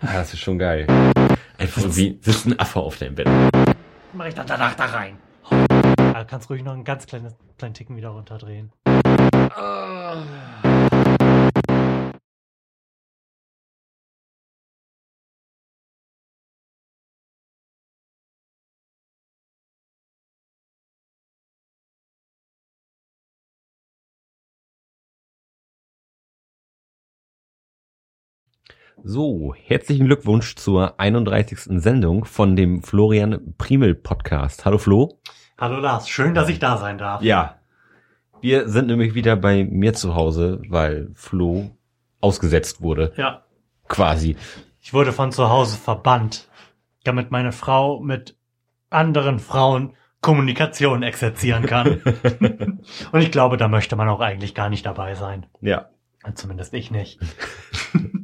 Ah, das ist schon geil. Einfach wie sitzt ein Affe auf deinem Bett. Mach ich dann danach da rein. Ja, kannst ruhig noch einen ganz kleinen, kleinen Ticken wieder runterdrehen. So, herzlichen Glückwunsch zur 31. Sendung von dem Florian Primel Podcast. Hallo Flo. Hallo Lars, schön, dass ich da sein darf. Ja. Wir sind nämlich wieder bei mir zu Hause, weil Flo ausgesetzt wurde. Ja. Quasi. Ich wurde von zu Hause verbannt, damit meine Frau mit anderen Frauen Kommunikation exerzieren kann. Und ich glaube, da möchte man auch eigentlich gar nicht dabei sein. Ja. Zumindest ich nicht.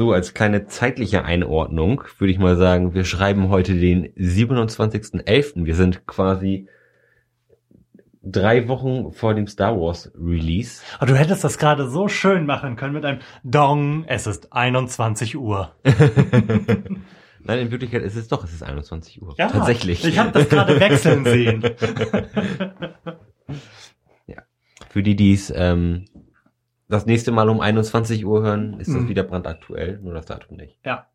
So, als kleine zeitliche Einordnung würde ich mal sagen, wir schreiben heute den 27.11. Wir sind quasi drei Wochen vor dem Star Wars Release. Aber du hättest das gerade so schön machen können mit einem Dong, es ist 21 Uhr. Nein, in Wirklichkeit ist es doch, es ist 21 Uhr. Ja, Tatsächlich. Ich habe das gerade wechseln sehen. ja. Für die, die es ähm, das nächste Mal um 21 Uhr hören, ist das Mhm. wieder brandaktuell, nur das Datum nicht. Ja.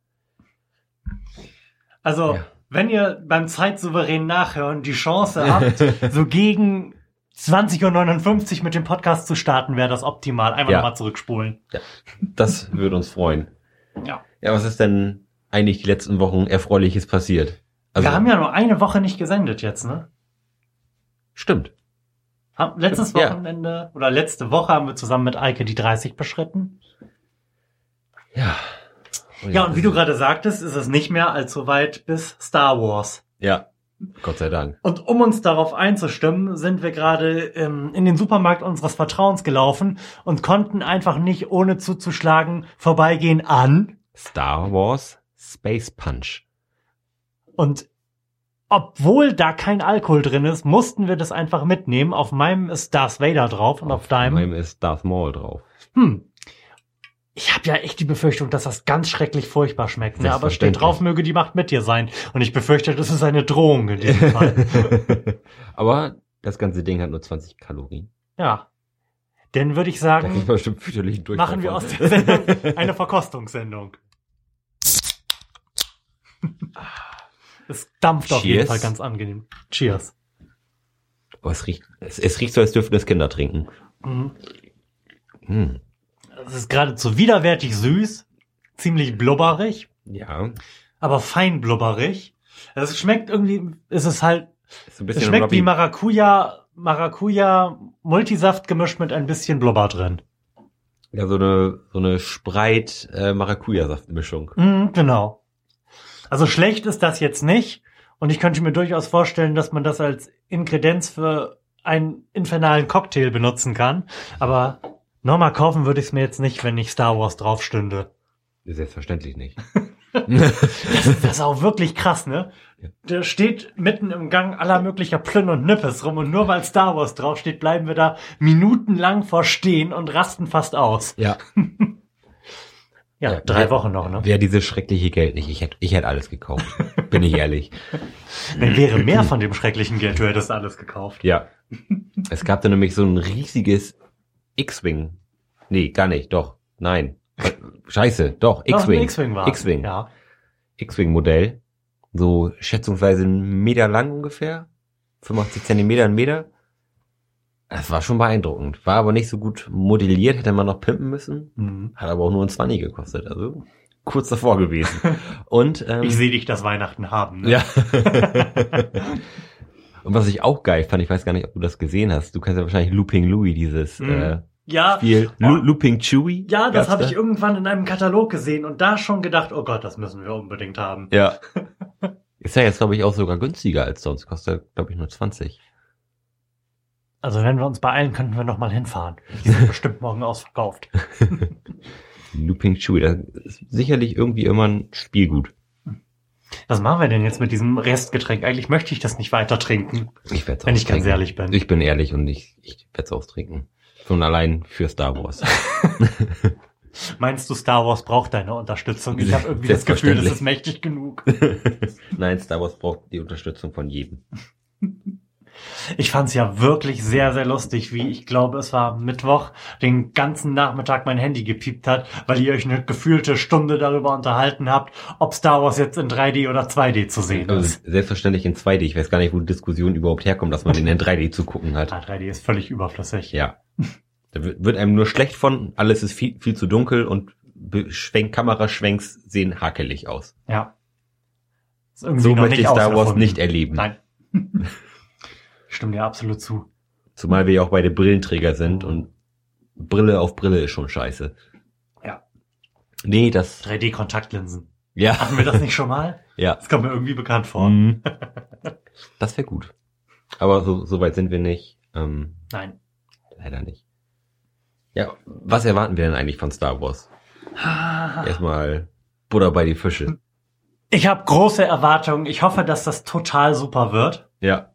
Also, Ja. wenn ihr beim Zeitsouverän nachhören die Chance habt, so gegen 20.59 Uhr mit dem Podcast zu starten, wäre das optimal. Einfach Ja. nochmal zurückspulen. Das würde uns freuen. Ja. Ja, was ist denn eigentlich die letzten Wochen Erfreuliches passiert? Also, Wir haben ja nur eine Woche nicht gesendet jetzt, ne? Stimmt. Letztes Ja. Wochenende oder letzte Woche haben wir zusammen mit Eike die 30 beschritten. Ja. Ja, und wie du gerade sagtest, ist es nicht mehr allzu weit bis Star Wars. Ja. Gott sei Dank. Und um uns darauf einzustimmen, sind wir gerade ähm, in den Supermarkt unseres Vertrauens gelaufen und konnten einfach nicht ohne zuzuschlagen vorbeigehen an. Star Wars Space Punch. Und obwohl da kein Alkohol drin ist, mussten wir das einfach mitnehmen. Auf meinem ist Darth Vader drauf und auf, deinem. Meinem ist Darth Maul drauf. Hm. Ich habe ja echt die Befürchtung, dass das ganz schrecklich furchtbar schmeckt. Ne? Aber steht drauf, möge die Macht mit dir sein. Und ich befürchte, das ist eine Drohung in diesem Fall. Aber das ganze Ding hat nur 20 Kalorien. ja. Dann würde ich sagen. Durchfall machen wir aus der Sendung eine Verkostungssendung. Es dampft auf jeden Cheers. Fall ganz angenehm. Cheers. Oh, es riecht, es, es riecht so, als dürften es Kinder trinken. Mhm. Hm. Es ist geradezu widerwärtig süß, ziemlich blubberig, Ja. aber fein blubberig. Es schmeckt irgendwie, es ist halt, Ist es schmeckt wie Maracuja, Maracuja Multisaft gemischt mit ein bisschen Blubber drin. Ja, so eine, so eine Spreit, äh. Mhm, genau. Also schlecht ist das jetzt nicht. Und ich könnte mir durchaus vorstellen, dass man das als Inkredenz für einen infernalen Cocktail benutzen kann. Aber nochmal kaufen würde ich es mir jetzt nicht, wenn nicht Star Wars drauf stünde. Selbstverständlich nicht. Das, das ist auch wirklich krass, ne? Der steht mitten im Gang aller möglicher Plünn und Nippes rum und nur weil Star Wars draufsteht, bleiben wir da minutenlang vorstehen und rasten fast aus. ja. Ja, Ja, drei wer- Wochen noch, ne? Wäre dieses schreckliche Geld nicht. Ich hätte, ich hätte alles gekauft. Bin ich ehrlich. Wenn wäre mehr von dem schrecklichen Geld, du hättest alles gekauft. Ja. Es gab da nämlich so ein riesiges X-Wing. Nee, gar nicht. Doch. Nein. Scheiße. Doch. X-Wing. X-Wing war. X-Wing. Ja. X-Wing-Modell. So schätzungsweise einen Meter lang ungefähr. 85 Zentimeter, ein Meter. Das war schon beeindruckend. War aber nicht so gut modelliert, hätte man noch pimpen müssen. Mhm. Hat aber auch nur ein 20 gekostet. Also kurz davor gewesen. Und ähm, Ich sehe dich das Weihnachten haben. Ne? ja. Und was ich auch geil fand, ich weiß gar nicht, ob du das gesehen hast. Du kennst ja wahrscheinlich Looping Louis, dieses Mhm. äh, Ja, Spiel. Lo Looping Chewie. ja, das habe ich irgendwann in einem Katalog gesehen und da schon gedacht, oh Gott, das müssen wir unbedingt haben. Ja. Ist ja jetzt, glaube ich, auch sogar günstiger als sonst. Kostet, glaube ich, nur 20. Also wenn wir uns beeilen, könnten wir noch mal hinfahren. Die sind bestimmt morgen ausverkauft. Looping Chewie, das ist sicherlich irgendwie immer ein Spielgut. Was machen wir denn jetzt mit diesem Restgetränk? Eigentlich möchte ich das nicht weiter trinken, Ich werde wenn ich ganz ehrlich bin. Ich bin ehrlich und ich, ich werde es austrinken. Schon allein für Star Wars. Meinst du, Star Wars braucht deine Unterstützung? Ich habe irgendwie das Gefühl, das ist mächtig genug. Nein, Star Wars braucht die Unterstützung von jedem. Ich fand's ja wirklich sehr, sehr lustig, wie ich glaube, es war Mittwoch, den ganzen Nachmittag mein Handy gepiept hat, weil ihr euch eine gefühlte Stunde darüber unterhalten habt, ob Star Wars jetzt in 3D oder 2D zu sehen Also ist. selbstverständlich in 2D. Ich weiß gar nicht, wo die Diskussion überhaupt herkommt, dass man den in 3D zu gucken hat. Ah, 3D ist völlig überflüssig. Ja. Da wird einem nur schlecht von, alles ist viel, viel zu dunkel und Schwenk, Kameraschwenks sehen hakelig aus. Ja. So möchte ich Star Wars nicht erleben. Nein. Ich Stimme dir absolut zu. Zumal wir ja auch beide Brillenträger sind und Brille auf Brille ist schon scheiße. Ja. Nee, das, 3D-Kontaktlinsen. ja, Hatten wir das nicht schon mal? ja. Das kommt mir irgendwie bekannt vor. Mhm. Das wäre gut. Aber so, so weit sind wir nicht. Ähm, Nein. leider nicht. Ja, was erwarten wir denn eigentlich von Star Wars? Erstmal Butter bei die Fische. Ich habe große Erwartungen. Ich hoffe, dass das total super wird. Ja.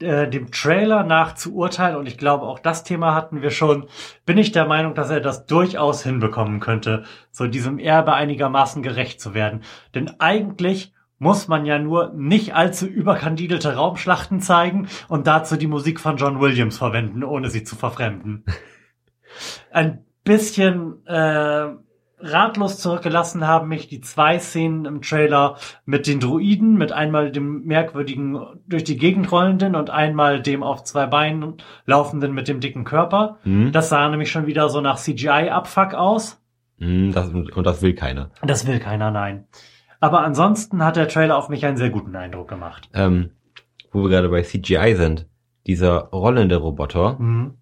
Äh, dem Trailer nach zu urteilen, und ich glaube, auch das Thema hatten wir schon, bin ich der Meinung, dass er das durchaus hinbekommen könnte, so diesem Erbe einigermaßen gerecht zu werden. Denn eigentlich muss man ja nur nicht allzu überkandidelte Raumschlachten zeigen und dazu die Musik von John Williams verwenden, ohne sie zu verfremden. Ein bisschen äh, ratlos zurückgelassen haben mich die zwei Szenen im Trailer mit den Druiden, mit einmal dem merkwürdigen durch die Gegend rollenden und einmal dem auf zwei Beinen laufenden mit dem dicken Körper. Mhm. Das sah nämlich schon wieder so nach CGI-Abfuck aus. Mhm, das, und das will keiner. Das will keiner, nein. Aber ansonsten hat der Trailer auf mich einen sehr guten Eindruck gemacht. Ähm, wo wir gerade bei CGI sind. Dieser rollende Roboter, Mhm.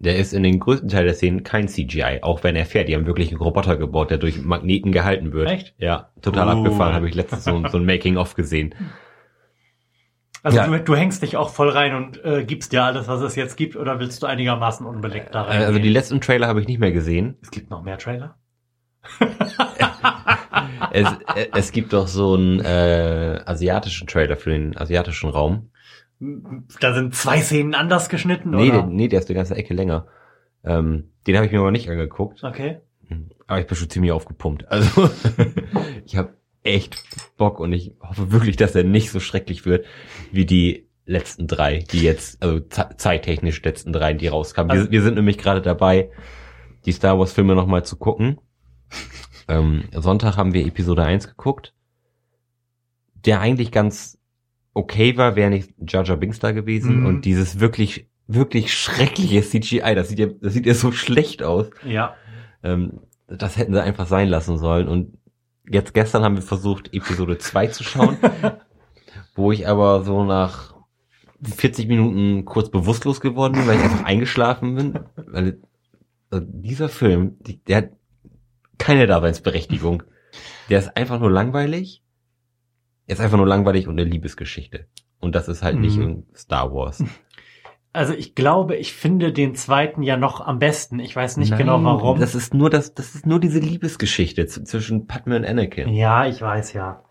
Der ist in den größten Teil der Szenen kein CGI, auch wenn er fährt. Die haben wirklich einen Roboter gebaut, der durch Magneten gehalten wird. Echt? Ja, total Cool. abgefahren. Habe ich letztens so, so ein Making-of gesehen. Also Ja. du, du hängst dich auch voll rein und äh, gibst dir alles, was es jetzt gibt, oder willst du einigermaßen unbeleckt da rein? Äh, Also die letzten Trailer habe ich nicht mehr gesehen. es gibt noch mehr Trailer? Es, äh, es gibt doch so einen äh, asiatischen Trailer für den asiatischen Raum. Da sind zwei Szenen anders geschnitten, Nee, der, oder? nee, der ist eine ganze Ecke länger. Ähm, den habe ich mir aber nicht angeguckt. Okay. Aber ich bin schon ziemlich aufgepumpt. Also ich habe echt Bock und ich hoffe wirklich, dass er nicht so schrecklich wird wie die letzten drei, die jetzt, also ze- zeittechnisch letzten drei, die rauskamen. Also- wir, wir sind nämlich gerade dabei, die Star Wars Filme nochmal zu gucken. Ähm, Sonntag haben wir Episode 1 geguckt, der eigentlich ganz okay war, wäre nicht Jar Jar Binks da gewesen Mhm. und dieses wirklich, wirklich schreckliche CGI, das sieht ja, das sieht ja so schlecht aus. Ja. Ähm, das hätten sie einfach sein lassen sollen. Und jetzt gestern haben wir versucht, Episode 2 zu schauen, wo ich aber so nach 40 Minuten kurz bewusstlos geworden bin, weil ich einfach eingeschlafen bin. Weil also dieser Film, der hat keine Daseinsberechtigung. Der ist einfach nur langweilig. Ist einfach nur langweilig und eine Liebesgeschichte. Und das ist halt nicht Mhm. in Star Wars. Also ich glaube, ich finde den zweiten ja noch am besten. Ich weiß nicht Nein, genau warum. Das ist nur das, das ist nur diese Liebesgeschichte zwischen Padme und Anakin. ja, ich weiß ja.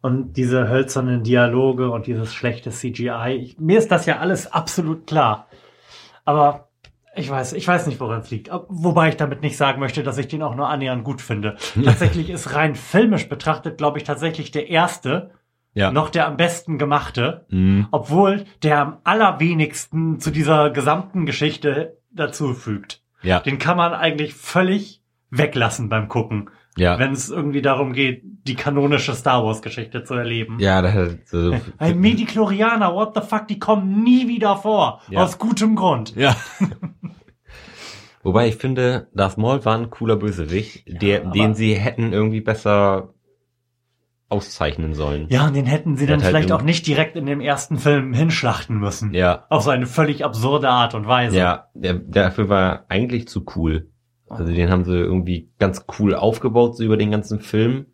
Und diese hölzernen Dialoge und dieses schlechte CGI. Ich, mir ist das ja alles absolut klar. Aber ich weiß, ich weiß nicht, woran es liegt. Wobei ich damit nicht sagen möchte, dass ich den auch nur annähernd gut finde. Tatsächlich ist rein filmisch betrachtet, glaube ich, tatsächlich der erste Ja. noch der am besten gemachte. Mhm. Obwohl der am allerwenigsten zu dieser gesamten Geschichte dazufügt. Ja. Den kann man eigentlich völlig weglassen beim Gucken, Ja. wenn es irgendwie darum geht, die kanonische Star Wars Geschichte zu erleben. Ja, da hat so, Ein Mediklorianer, what the fuck, die kommen nie wieder vor. Ja. Aus gutem Grund. Ja. Wobei ich finde, Darth Maul war ein cooler Bösewicht, der, aber- den sie hätten irgendwie besser auszeichnen sollen. Ja, und den hätten sie Der dann halt vielleicht auch irgendwie- nicht direkt in dem ersten Film hinschlachten müssen. Ja, Auf so eine völlig absurde Art und Weise. ja, der, dafür war eigentlich zu cool. Also den haben sie irgendwie ganz cool aufgebaut, so über den ganzen Film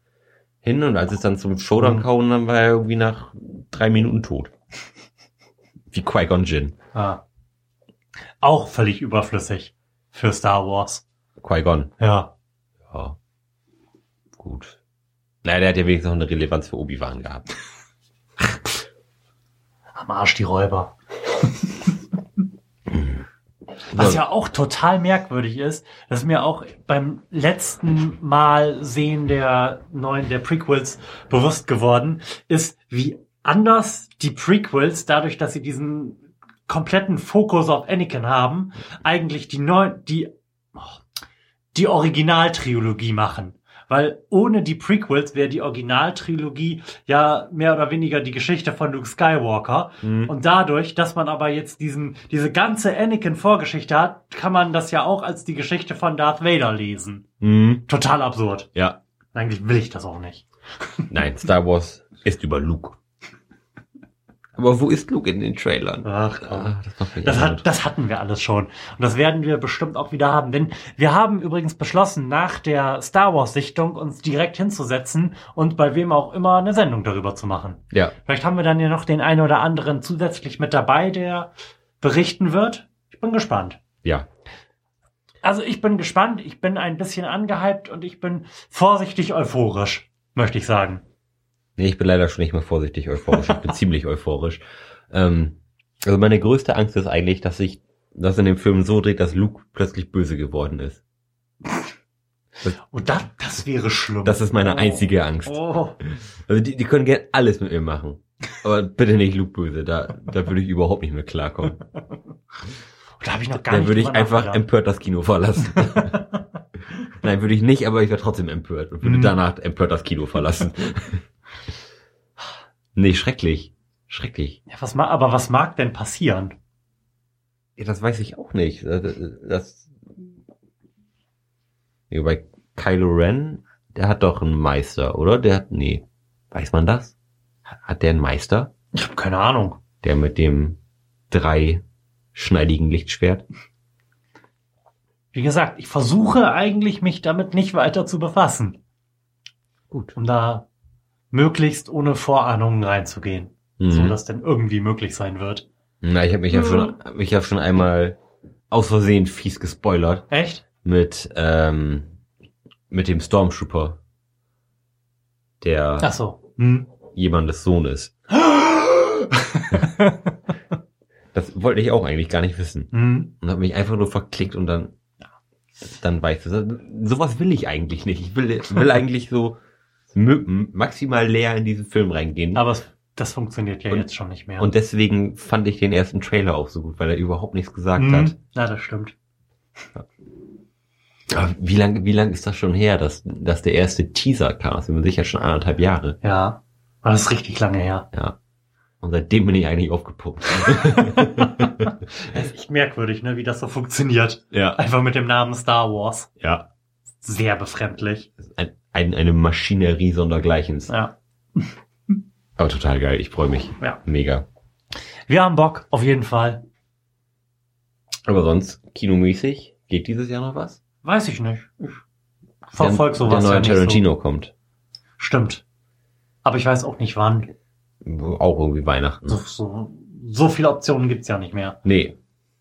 hin. Und als es dann zum Showdown Mhm. kam, dann war er irgendwie nach drei Minuten tot. Wie Qui-Gon Jinn. Ah. Auch völlig überflüssig für Star Wars. Qui-Gon. Ja. Ja. Gut. Naja, der hat ja wenigstens noch eine Relevanz für Obi-Wan gehabt. Am Arsch die Räuber. Was ja auch total merkwürdig ist, das ist mir auch beim letzten Mal sehen der neuen, der Prequels bewusst geworden, ist, wie anders die Prequels, dadurch, dass sie diesen kompletten Fokus auf Anakin haben, eigentlich die neu, die, oh, die Originaltrilogie machen. Weil ohne die Prequels wäre die Originaltrilogie ja mehr oder weniger die Geschichte von Luke Skywalker. Mhm. Und dadurch, dass man aber jetzt diesen, diese ganze Anakin-Vorgeschichte hat, kann man das ja auch als die Geschichte von Darth Vader lesen. Mhm. Total absurd. Ja. Eigentlich will ich das auch nicht. Nein, Star Wars ist über Luke. Aber wo ist Luke in den Trailern? Ach komm. Ah, das Das, hat, das hatten wir alles schon. Und das werden wir bestimmt auch wieder haben. Denn wir haben übrigens beschlossen, nach der Star Wars-Sichtung uns direkt hinzusetzen und bei wem auch immer eine Sendung darüber zu machen. ja, Vielleicht haben wir dann ja noch den einen oder anderen zusätzlich mit dabei, der berichten wird. Ich bin gespannt. ja. Also ich bin gespannt, ich bin ein bisschen angehypt und ich bin vorsichtig euphorisch, möchte ich sagen. Nee, ich bin leider schon nicht mehr vorsichtig euphorisch. Ich bin ziemlich euphorisch. Ähm, also meine größte Angst ist eigentlich, dass sich das in dem Film so dreht, dass Luke plötzlich böse geworden ist. Und das, das wäre schlimm. Das ist meine einzige Angst. Oh. Also die, die können gern alles mit mir machen. Aber bitte nicht Luke böse. Da, da würde ich überhaupt nicht mehr klarkommen. Da habe ich noch gar Dann würde ich einfach nachgedacht. empört das Kino verlassen. Nein, würde ich nicht, aber ich wäre trotzdem empört und würde Mhm. danach empört das Kino verlassen. Nee, schrecklich. Schrecklich. Ja, was ma aber was mag denn passieren? Ja, das weiß ich auch nicht. Das, das nee, bei Kylo Ren, der hat doch einen Meister, oder? Der hat, nee. Weiß man das? Hat der einen Meister? Ich habe keine Ahnung. Der mit dem dreischneidigen Lichtschwert? Wie gesagt, ich versuche eigentlich mich damit nicht weiter zu befassen, Gut. um da möglichst ohne Vorahnungen reinzugehen, so Mhm. dass denn irgendwie möglich sein wird. Na, ich habe mich ja schon, hab mich ja schon einmal aus Versehen fies gespoilert Echt? mit, ähm, mit dem Stormtrooper, der Ach so. Hm. jemandes Sohn ist. Das wollte ich auch eigentlich gar nicht wissen. hm. Und habe mich einfach nur verklickt und dann, dann weißt du, sowas will ich eigentlich nicht. Ich will, will eigentlich so maximal leer in diesen Film reingehen. Aber das funktioniert ja Und- jetzt schon nicht mehr. Und deswegen fand ich den ersten Trailer auch so gut, weil er überhaupt nichts gesagt hm. hat. Ja, das stimmt. Aber wie lang, wie lang ist das schon her, dass, dass der erste Teaser kam? Das sind sicher schon anderthalb Jahre. Ja. Aber das ist richtig lange her. Ja. Und seitdem bin ich eigentlich aufgepumpt. Das ist echt merkwürdig, ne, wie das so funktioniert. ja. Einfach mit dem Namen Star Wars. Ja. Sehr befremdlich. Ein, ein, eine Maschinerie sondergleichens. Ja. Aber total geil. Ich freue mich. Ja. Mega. Wir haben Bock, auf jeden Fall. Aber sonst, kinomäßig, geht dieses Jahr noch was? Weiß ich nicht. Ich verfolg sowas Der neue ja Tarantino kommt. So. Stimmt. Aber ich weiß auch nicht wann. Auch irgendwie Weihnachten. So, so, so viele Optionen gibt's ja nicht mehr, Nee.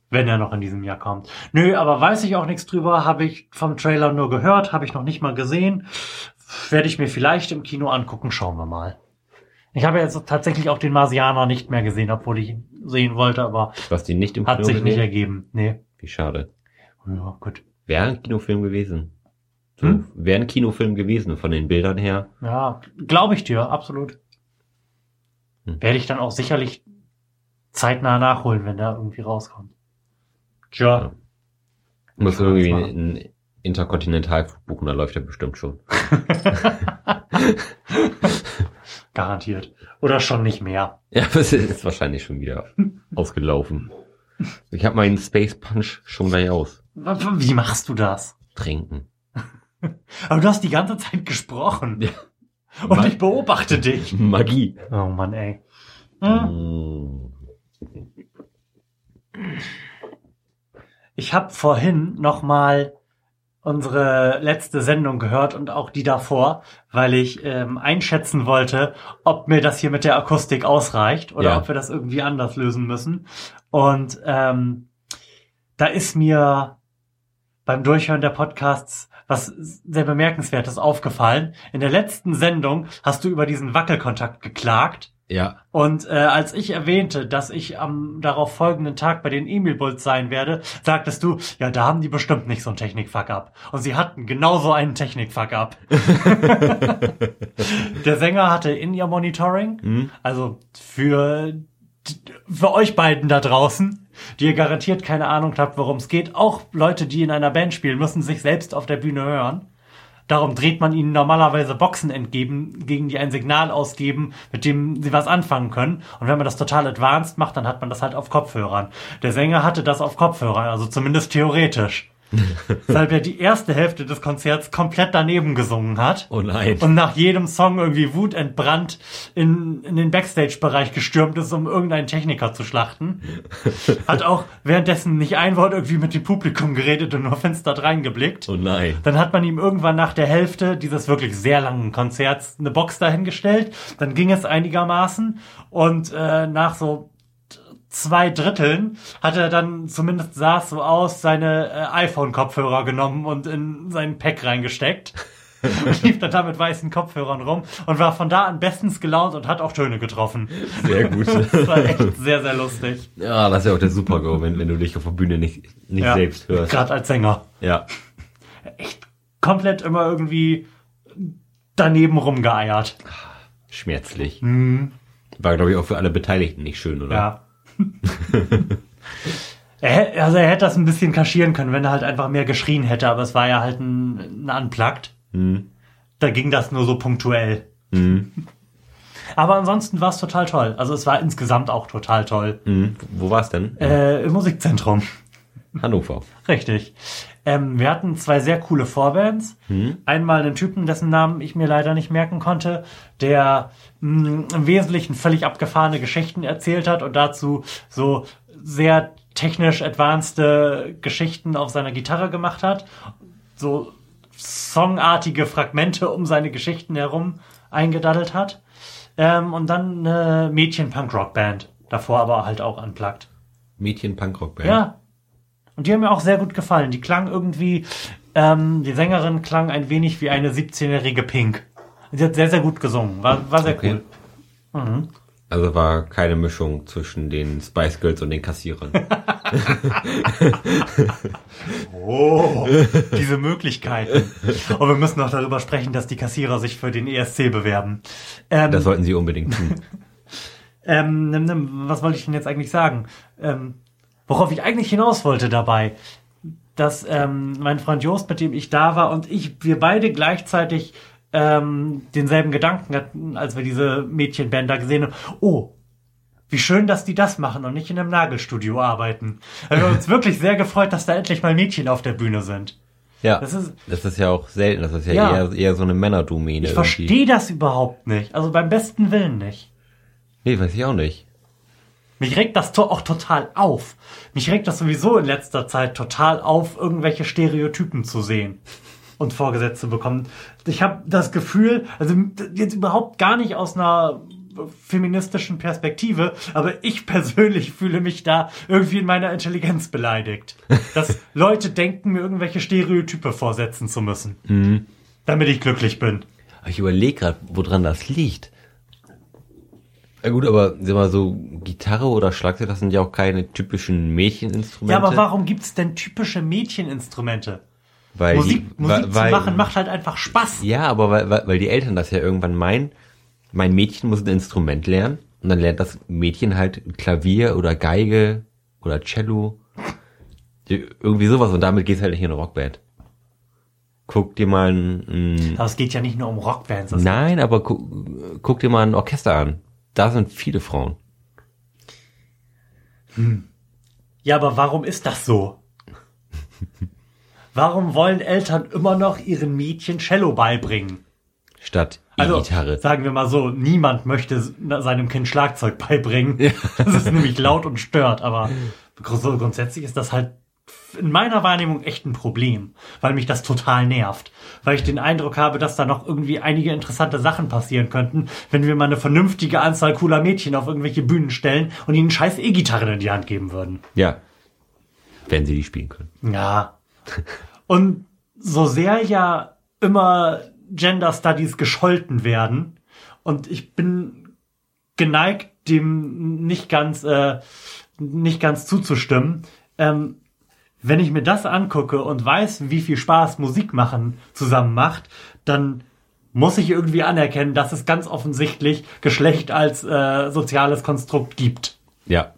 Wenn er noch in diesem Jahr kommt. Nö, aber weiß ich auch nichts drüber. Habe ich vom Trailer nur gehört, habe ich noch nicht mal gesehen. Werde ich mir vielleicht im Kino angucken, schauen wir mal. Ich habe jetzt tatsächlich auch den Marsianer nicht mehr gesehen, obwohl ich ihn sehen wollte, aber Was die nicht im hat Kino sich nicht gesehen? ergeben. Nee. Wie schade. Ja, gut. Wäre ein Kinofilm gewesen. So, Hm? Wäre ein Kinofilm gewesen von den Bildern her. Ja, glaube ich dir, absolut. Hm. Werde ich dann auch sicherlich zeitnah nachholen, wenn der irgendwie rauskommt. Tja. Muss irgendwie einen Interkontinentalflug buchen, da läuft er bestimmt schon. Garantiert. Oder schon nicht mehr. Ja, das ist wahrscheinlich schon wieder ausgelaufen. Ich habe meinen Space Punch schon gleich aus. Wie machst du das? Trinken. Aber du hast die ganze Zeit gesprochen. Ja. Und Ma- ich beobachte dich. Magie. Oh Mann, ey. Hm? Mm. Ich habe vorhin noch mal unsere letzte Sendung gehört und auch die davor, weil ich ähm, einschätzen wollte, ob mir das hier mit der Akustik ausreicht oder Ja. ob wir das irgendwie anders lösen müssen. Und ähm, da ist mir beim Durchhören der Podcasts was sehr bemerkenswertes aufgefallen. In der letzten Sendung hast du über diesen Wackelkontakt geklagt Ja. Und äh, als ich erwähnte, dass ich am darauf folgenden Tag bei den Emil Bulls sein werde, sagtest du, ja, da haben die bestimmt nicht so einen Technik-Fuck-up. Und sie hatten genauso einen Technik-Fuck-up. Der Sänger hatte In-Ear-Monitoring, also für, für euch beiden da draußen, die ihr garantiert keine Ahnung habt, worum es geht. Auch Leute, die in einer Band spielen, müssen sich selbst auf der Bühne hören. Darum dreht man ihnen normalerweise Boxen entgegen, gegen die ein Signal ausgeben, mit dem sie was anfangen können. Und wenn man das total advanced macht, dann hat man das halt auf Kopfhörern. Der Sänger hatte das auf Kopfhörern, also zumindest theoretisch. Weshalb er die erste Hälfte des Konzerts komplett daneben gesungen hat. Oh nein. Und nach jedem Song irgendwie wutentbrannt in, in den Backstage-Bereich gestürmt ist, um irgendeinen Techniker zu schlachten. Hat auch währenddessen nicht ein Wort irgendwie mit dem Publikum geredet und nur finster reingeblickt. Oh nein. Dann hat man ihm irgendwann nach der Hälfte dieses wirklich sehr langen Konzerts eine Box dahingestellt. Dann ging es einigermaßen und äh, nach so zwei Dritteln hat er dann zumindest sah es so aus seine äh, iPhone-Kopfhörer genommen und in seinen Pack reingesteckt. und lief dann da mit weißen Kopfhörern rum und war von da an bestens gelaunt und hat auch Töne getroffen. Sehr gut. Das war echt sehr, sehr lustig. ja, das ist ja auch der Super-Go, wenn, wenn du dich auf der Bühne nicht, nicht Ja, selbst hörst. Gerade als Sänger. Ja. Echt komplett immer irgendwie daneben rumgeeiert. Schmerzlich. Mhm. War, glaube ich, auch für alle Beteiligten nicht schön, oder? Ja. er, also er hätte das ein bisschen kaschieren können, wenn er halt einfach mehr geschrien hätte, aber es war ja halt ein, ein Unplugged. Mhm. Da ging das nur so punktuell. Mhm. Aber ansonsten war es total toll. Also es war insgesamt auch total toll. Mhm. Wo war's denn? Äh, Im Musikzentrum. Hannover. Richtig. Ähm, wir hatten zwei sehr coole Vorbands. Einmal einen Typen, dessen Namen ich mir leider nicht merken konnte, der mh, im Wesentlichen völlig abgefahrene Geschichten erzählt hat und dazu so sehr technisch advanced Geschichten auf seiner Gitarre gemacht hat. So songartige Fragmente um seine Geschichten herum eingedaddelt hat. Ähm, und dann eine Mädchen-Punk-Rock-Band. Davor aber halt auch unplugged. Mädchen-Punkrock-Band. Ja. Und die haben mir auch sehr gut gefallen. Die klang irgendwie, ähm, die Sängerin klang ein wenig wie eine 17-jährige Pink. Sie hat sehr, sehr gut gesungen. War, war sehr Okay. cool. Also war keine Mischung zwischen den Spice Girls und den Kassierern. Oh, diese Möglichkeiten. Und wir müssen noch darüber sprechen, dass die Kassierer sich für den ESC bewerben. Ähm, Das sollten sie unbedingt tun. Ähm, was wollte ich denn jetzt eigentlich sagen? Ähm, worauf ich eigentlich hinaus wollte dabei, dass ähm, mein Freund Jost, mit dem ich da war, und ich, wir beide gleichzeitig ähm, denselben Gedanken hatten, als wir diese Mädchenband da gesehen haben. Oh, wie schön, dass die das machen und nicht in einem Nagelstudio arbeiten. Wir haben uns wirklich sehr gefreut, dass da endlich mal Mädchen auf der Bühne sind. Ja. Das ist- das ist ja auch selten. Das ist ja, Ja. Eher, eher so eine Männerdomäne. Ich verstehe das überhaupt nicht. Also beim besten Willen nicht. Nee, weiß ich auch nicht. Mich regt das to auch total auf. Mich regt das sowieso in letzter Zeit total auf, irgendwelche Stereotypen zu sehen und vorgesetzt zu bekommen. Ich habe das Gefühl, also jetzt überhaupt gar nicht aus einer feministischen Perspektive, aber ich persönlich fühle mich da irgendwie in meiner Intelligenz beleidigt. Dass Leute denken, mir irgendwelche Stereotype vorsetzen zu müssen, damit ich glücklich bin. Ich überlege gerade, woran das liegt. Ja gut, aber sag mal so, Gitarre oder Schlagzeug, das sind ja auch keine typischen Mädcheninstrumente. Ja, aber warum gibt's denn typische Mädcheninstrumente? Weil Musik, die, Musik weil, zu machen macht halt einfach Spaß. Ja, aber weil, weil, weil die Eltern das ja irgendwann meinen, mein Mädchen muss ein Instrument lernen und dann lernt das Mädchen halt Klavier oder Geige oder Cello. Irgendwie sowas und damit geht's halt nicht in eine Rockband. Guck dir mal ein, ein Aber es geht ja nicht nur um Rockbands. Nein, aber gu guck dir mal ein Orchester an. Da sind viele Frauen. Ja, aber warum ist das so? Warum wollen Eltern immer noch ihren Mädchen Cello beibringen? Statt Also, E-Gitarre. sagen wir mal so, niemand möchte seinem Kind Schlagzeug beibringen. Das ist nämlich laut und stört, aber so grundsätzlich ist das halt in meiner Wahrnehmung echt ein Problem, weil mich das total nervt. Weil ich den Eindruck habe, dass da noch irgendwie einige interessante Sachen passieren könnten, wenn wir mal eine vernünftige Anzahl cooler Mädchen auf irgendwelche Bühnen stellen und ihnen scheiß E-Gitarren in die Hand geben würden. ja. Wenn sie die spielen können. Ja. Und so sehr ja immer Gender Studies gescholten werden und ich bin geneigt, dem nicht ganz, äh, nicht ganz zuzustimmen. Ähm, wenn ich mir das angucke und weiß, wie viel Spaß Musik machen zusammen macht, dann muss ich irgendwie anerkennen, dass es ganz offensichtlich Geschlecht als äh, soziales Konstrukt gibt. Ja.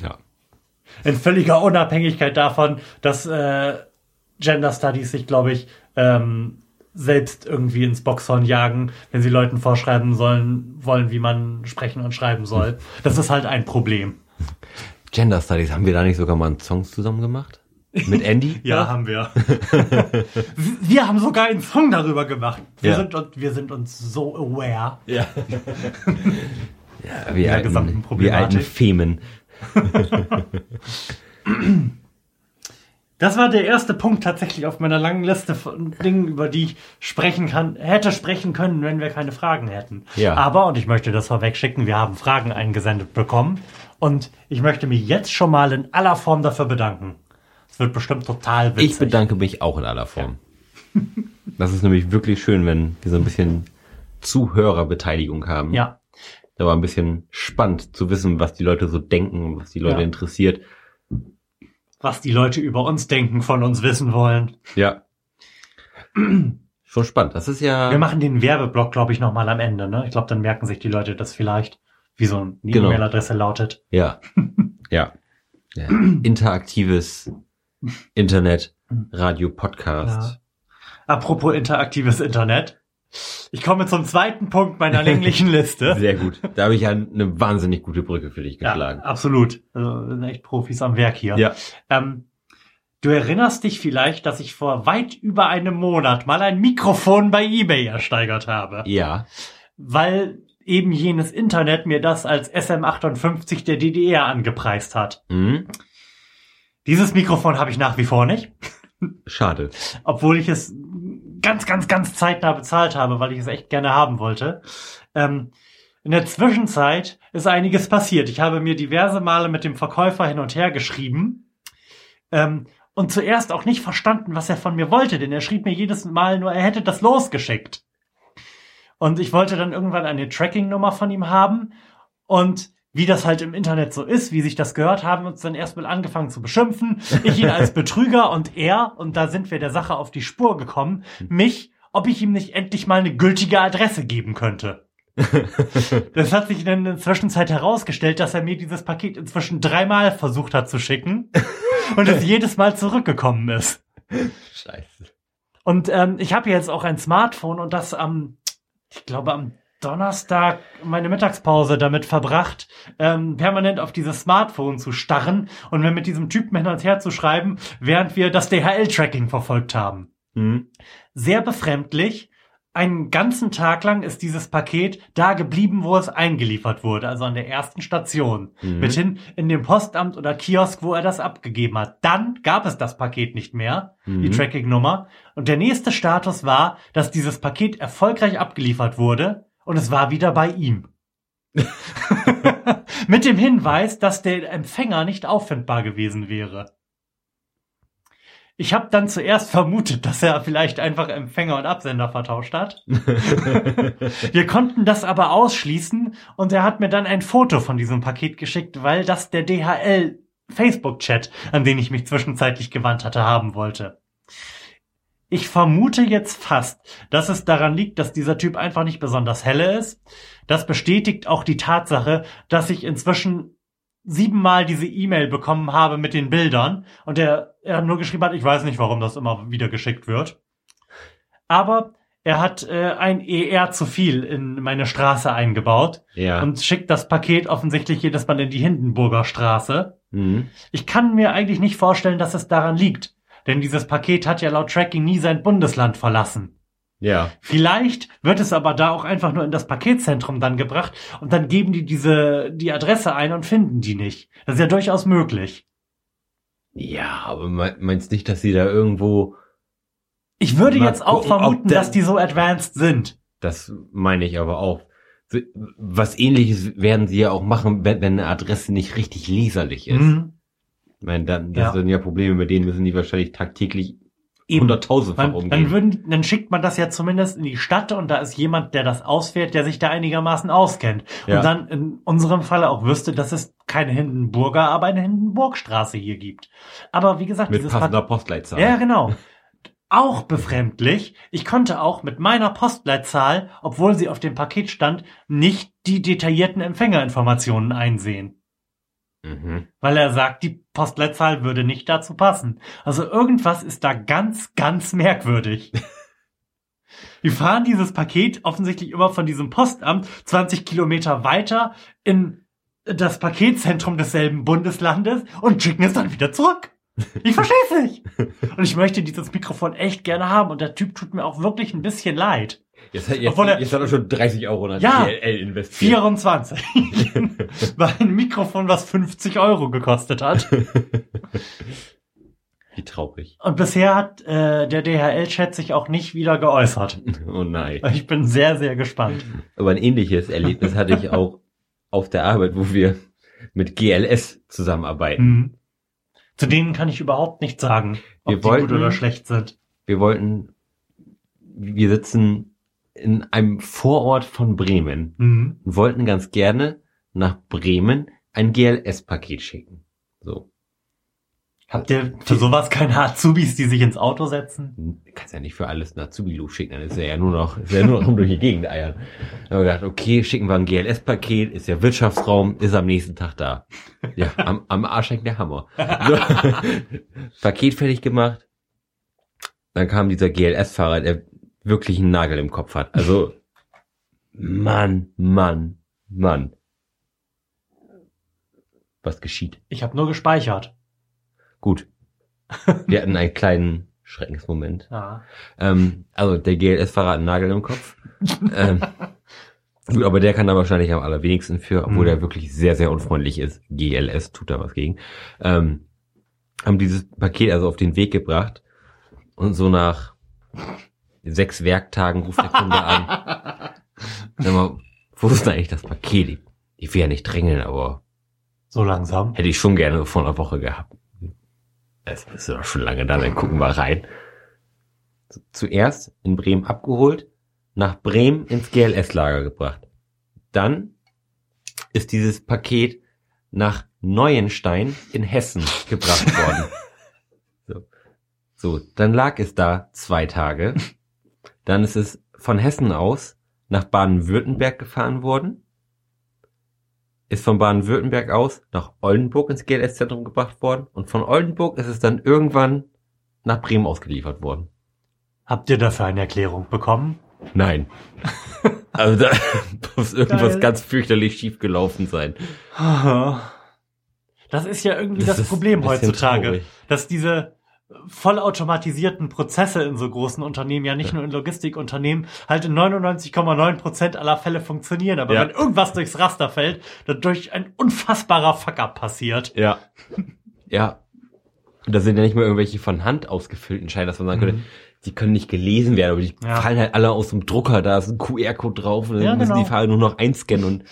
Ja. In völliger Unabhängigkeit davon, dass äh, Gender Studies sich, glaube ich, ähm, selbst irgendwie ins Boxhorn jagen, wenn sie Leuten vorschreiben sollen, wollen, wie man sprechen und schreiben soll. Das ist halt ein Problem. Gender Studies, haben wir da nicht sogar mal einen Song zusammen gemacht? Mit Andy? Ja, haben wir. wir haben sogar einen Song darüber gemacht. Wir, Ja. sind, wir sind uns so aware. Ja. ja, wir Der alten, gesamten wir Problematik. alten Femen. Das war der erste Punkt tatsächlich auf meiner langen Liste von Dingen, über die ich sprechen kann, hätte sprechen können, wenn wir keine Fragen hätten. Ja. Aber, und ich möchte das vorwegschicken, wir haben Fragen eingesendet bekommen. Und ich möchte mich jetzt schon mal in aller Form dafür bedanken. Es wird bestimmt total witzig. Ich bedanke mich auch in aller Form. Das ist nämlich wirklich schön, wenn wir so ein bisschen Zuhörerbeteiligung haben. Ja. Da war ein bisschen spannend zu wissen, was die Leute so denken, was die Leute Ja. interessiert. Was die Leute über uns denken, von uns wissen wollen. Ja. Schon spannend. Das ist ja. Wir machen den Werbeblock, glaube ich, nochmal am Ende. Ne? Ich glaube, dann merken sich die Leute das vielleicht, wie so eine Genau. E-Mail-Adresse lautet. Ja. ja. ja. Interaktives Internet, Radio, Podcast. Apropos interaktives Internet. Ich komme zum zweiten Punkt meiner länglichen Liste. Sehr gut. Da habe ich ja eine wahnsinnig gute Brücke für dich Ja, geschlagen. absolut. Also, wir sind echt Profis am Werk hier. Ja. Ähm, du erinnerst dich vielleicht, dass ich vor weit über einem Monat mal ein Mikrofon bei eBay ersteigert habe. Ja. Weil eben jenes Internet mir das als SM58 der DDR angepreist hat. Hm? Dieses Mikrofon habe ich nach wie vor nicht. Schade. obwohl ich es ganz, ganz, ganz zeitnah bezahlt habe, weil ich es echt gerne haben wollte. Ähm, in der Zwischenzeit ist einiges passiert. Ich habe mir diverse Male mit dem Verkäufer hin und her geschrieben ähm, und zuerst auch nicht verstanden, was er von mir wollte, denn er schrieb mir jedes Mal nur, er hätte das losgeschickt. Und ich wollte dann irgendwann eine Tracking-Nummer von ihm haben und wie das halt im Internet so ist, wie sich das gehört, haben uns dann erstmal angefangen zu beschimpfen. Ich ihn als Betrüger und er, und da sind wir der Sache auf die Spur gekommen, mich, ob ich ihm nicht endlich mal eine gültige Adresse geben könnte. Das hat sich dann in der Zwischenzeit herausgestellt, dass er mir dieses Paket inzwischen dreimal versucht hat zu schicken und es jedes Mal zurückgekommen ist. Scheiße. Und ähm, ich habe jetzt auch ein Smartphone und das am, ich glaube am Donnerstag meine Mittagspause damit verbracht, ähm, permanent auf dieses Smartphone zu starren und mir mit diesem Typen hin und her zu schreiben, während wir das DHL-Tracking verfolgt haben. Hm? Sehr befremdlich. Einen ganzen Tag lang ist dieses Paket da geblieben, wo es eingeliefert wurde, also an der ersten Station. Mhm. Mithin in dem Postamt oder Kiosk, wo er das abgegeben hat. Dann gab es das Paket nicht mehr, die Mhm. Tracking-Nummer. Und der nächste Status war, dass dieses Paket erfolgreich abgeliefert wurde und es war wieder bei ihm. Mit dem Hinweis, dass der Empfänger nicht auffindbar gewesen wäre. Ich habe dann zuerst vermutet, dass er vielleicht einfach Empfänger und Absender vertauscht hat. Wir konnten das aber ausschließen und er hat mir dann ein Foto von diesem Paket geschickt, weil das der DHL Facebook-Chat, an den ich mich zwischenzeitlich gewandt hatte, haben wollte. Ich vermute jetzt fast, dass es daran liegt, dass dieser Typ einfach nicht besonders helle ist. Das bestätigt auch die Tatsache, dass ich inzwischen siebenmal diese E-Mail bekommen habe mit den Bildern und er, er nur geschrieben hat, ich weiß nicht, warum das immer wieder geschickt wird. Aber er hat äh, ein ER zu viel in meine Straße eingebaut Ja. und schickt das Paket offensichtlich jedes Mal in die Hindenburger Straße. Hm? Ich kann mir eigentlich nicht vorstellen, dass es daran liegt, denn dieses Paket hat ja laut Tracking nie sein Bundesland verlassen. Ja. Vielleicht wird es aber da auch einfach nur in das Paketzentrum dann gebracht und dann geben die diese, die Adresse ein und finden die nicht. Das ist ja durchaus möglich. Ja, aber me- meinst nicht, dass sie da irgendwo, Ich würde jetzt auch gucken, vermuten, dass die so advanced sind. das meine ich aber auch. Was ähnliches werden sie ja auch machen, wenn, wenn eine Adresse nicht richtig leserlich ist. Mhm. Ich meine, dann, das Ja. sind ja Probleme, mit denen müssen die wahrscheinlich tagtäglich. Hunderttausendfach umgehen. dann, würden, dann schickt man das ja zumindest in die Stadt und da ist jemand, der das ausfährt, der sich da einigermaßen auskennt. Ja. Und dann in unserem Falle auch wüsste, dass es keine Hindenburger, aber eine Hindenburgstraße hier gibt. Aber wie gesagt, mit passender Postleitzahl. Ja, genau. Auch befremdlich, ich konnte auch mit meiner Postleitzahl, obwohl sie auf dem Paket stand, nicht die detaillierten Empfängerinformationen einsehen. Mhm. Weil er sagt, die Postleitzahl würde nicht dazu passen. Also irgendwas ist da ganz, ganz merkwürdig. Wir fahren dieses Paket offensichtlich immer von diesem Postamt 20 Kilometer weiter in das Paketzentrum desselben Bundeslandes und schicken es dann wieder zurück. Ich verstehe es nicht. Und ich möchte dieses Mikrofon echt gerne haben und der Typ tut mir auch wirklich ein bisschen leid. Jetzt, hat- jetzt, Obwohl er- jetzt hat er schon 30 Euro nach Ja. DLL investiert. 24. Weil ein Mikrofon, was 50 Euro gekostet hat. Wie traurig. Und bisher hat äh, der DHL-Chat sich auch nicht wieder geäußert. Oh nein. Ich bin sehr, sehr gespannt. Aber ein ähnliches Erlebnis hatte ich auch auf der Arbeit, wo wir mit GLS zusammenarbeiten. Mhm. Zu denen kann ich überhaupt nichts sagen, ob Wir die wollten- gut oder schlecht sind. Wir wollten, wir sitzen in einem Vorort von Bremen Mhm. und wollten ganz gerne nach Bremen ein GLS-Paket schicken. So. Habt ihr für sowas keine Azubis, die sich ins Auto setzen? Du kannst ja nicht für alles nach Zubilu schicken, dann ist er ja nur noch, ist er ja nur noch durch die Gegend eiern. Dann haben wir gedacht, okay, schicken wir ein GLS-Paket, ist ja Wirtschaftsraum, ist am nächsten Tag da. Ja, am, am Arsch hängt der Hammer. So. Paket fertig gemacht. Dann kam dieser GLS-Fahrer, der wirklich einen Nagel im Kopf hat. Also, Mann, Mann, Mann. Was geschieht? Ich habe nur gespeichert. Gut. Wir hatten einen kleinen Schreckensmoment. Ja. Ähm, also der GLS-Fahrer hat einen Nagel im Kopf. ähm, gut, aber der kann da wahrscheinlich am allerwenigsten für, obwohl Mhm. der wirklich sehr, sehr unfreundlich ist. GLS tut da was gegen. Ähm, haben dieses Paket also auf den Weg gebracht und so nach sechs Werktagen ruft der Kunde an. Sag mal, wo ist denn eigentlich das Paket? Ich, ich will ja nicht drängeln, aber So langsam. hätte ich schon gerne vor einer Woche gehabt. Es ist doch schon lange da, dann gucken wir rein. Zuerst in Bremen abgeholt, nach Bremen ins GLS-Lager gebracht. Dann ist dieses Paket nach Neuenstein in Hessen gebracht worden. So. so, dann lag es da zwei Tage. Dann ist es von Hessen aus nach Baden-Württemberg gefahren worden ist von Baden-Württemberg aus nach Oldenburg ins GLS-Zentrum gebracht worden und von Oldenburg ist es dann irgendwann nach Bremen ausgeliefert worden. Habt ihr dafür eine Erklärung bekommen? Nein. Also da muss irgendwas Geil. ganz fürchterlich schief gelaufen sein. Das ist ja irgendwie Das das, Problem heutzutage, traurig. dass diese vollautomatisierten Prozesse in so großen Unternehmen, ja nicht nur in Logistikunternehmen, halt in 99,9 Prozent aller Fälle funktionieren. Aber Ja. wenn irgendwas durchs Raster fällt, dadurch ein unfassbarer Fuck-up passiert. Ja. Ja. Und da sind ja nicht mal irgendwelche von Hand ausgefüllten Scheine, dass man sagen könnte, Mhm. die können nicht gelesen werden, aber die Ja. fallen halt alle aus dem Drucker, da ist ein QR-Code drauf und dann Ja, müssen genau. die Fahrer nur noch einscannen und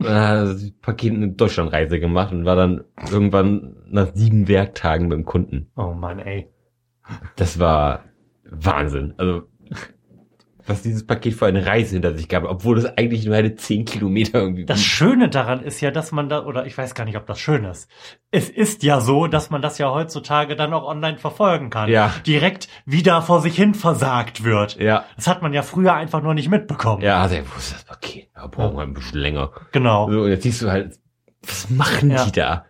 äh, Paket eine Deutschlandreise gemacht und war dann irgendwann nach sieben Werktagen beim Kunden. Oh Mann, ey. Das war Wahnsinn. Also, was dieses Paket für eine Reise hinter sich gab, obwohl es eigentlich nur eine zehn Kilometer irgendwie Das Schöne daran ist ja, dass man da, oder ich weiß gar nicht, ob das schön ist. Es ist ja so, dass man das ja heutzutage dann auch online verfolgen kann. Ja. Direkt wieder vor sich hin versagt wird. Ja. Das hat man ja früher einfach nur nicht mitbekommen. Ja, also, wo ist das Paket? Ja, brauchen wir ein bisschen länger. Genau. So, und jetzt siehst du halt, was machen Ja. die da?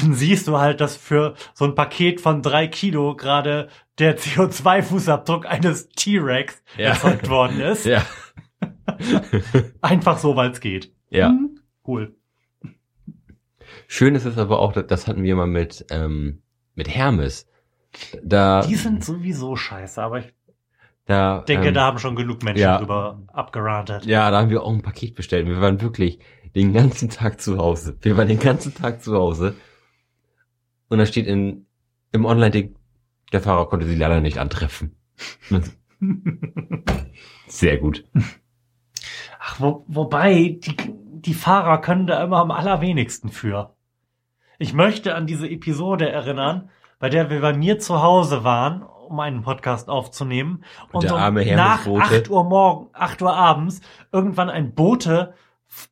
Dann siehst du halt, dass für so ein Paket von drei Kilo gerade der CO2-Fußabdruck eines T-Rex Ja. erzeugt worden ist. Ja. Einfach so, weil es geht. Ja. Hm, Cool. Schön ist es aber auch, das- das hatten wir mal mit, ähm, mit Hermes. Da, Die sind sowieso scheiße, aber ich da, denke, ähm, da haben schon genug Menschen ja. drüber abgerantet. Ja, da haben wir auch ein Paket bestellt. Wir waren wirklich den ganzen Tag zu Hause. Wir waren den ganzen Tag zu Hause. Und da steht in, im Online-Ding, der Fahrer konnte sie leider nicht antreffen. Sehr gut. Ach, wo, wobei, die, die Fahrer können da immer am allerwenigsten für. Ich möchte an diese Episode erinnern, bei der wir bei mir zu Hause waren, um einen Podcast aufzunehmen. Und, der um nach. 8 Uhr morgen, 8 Uhr abends, irgendwann ein Bote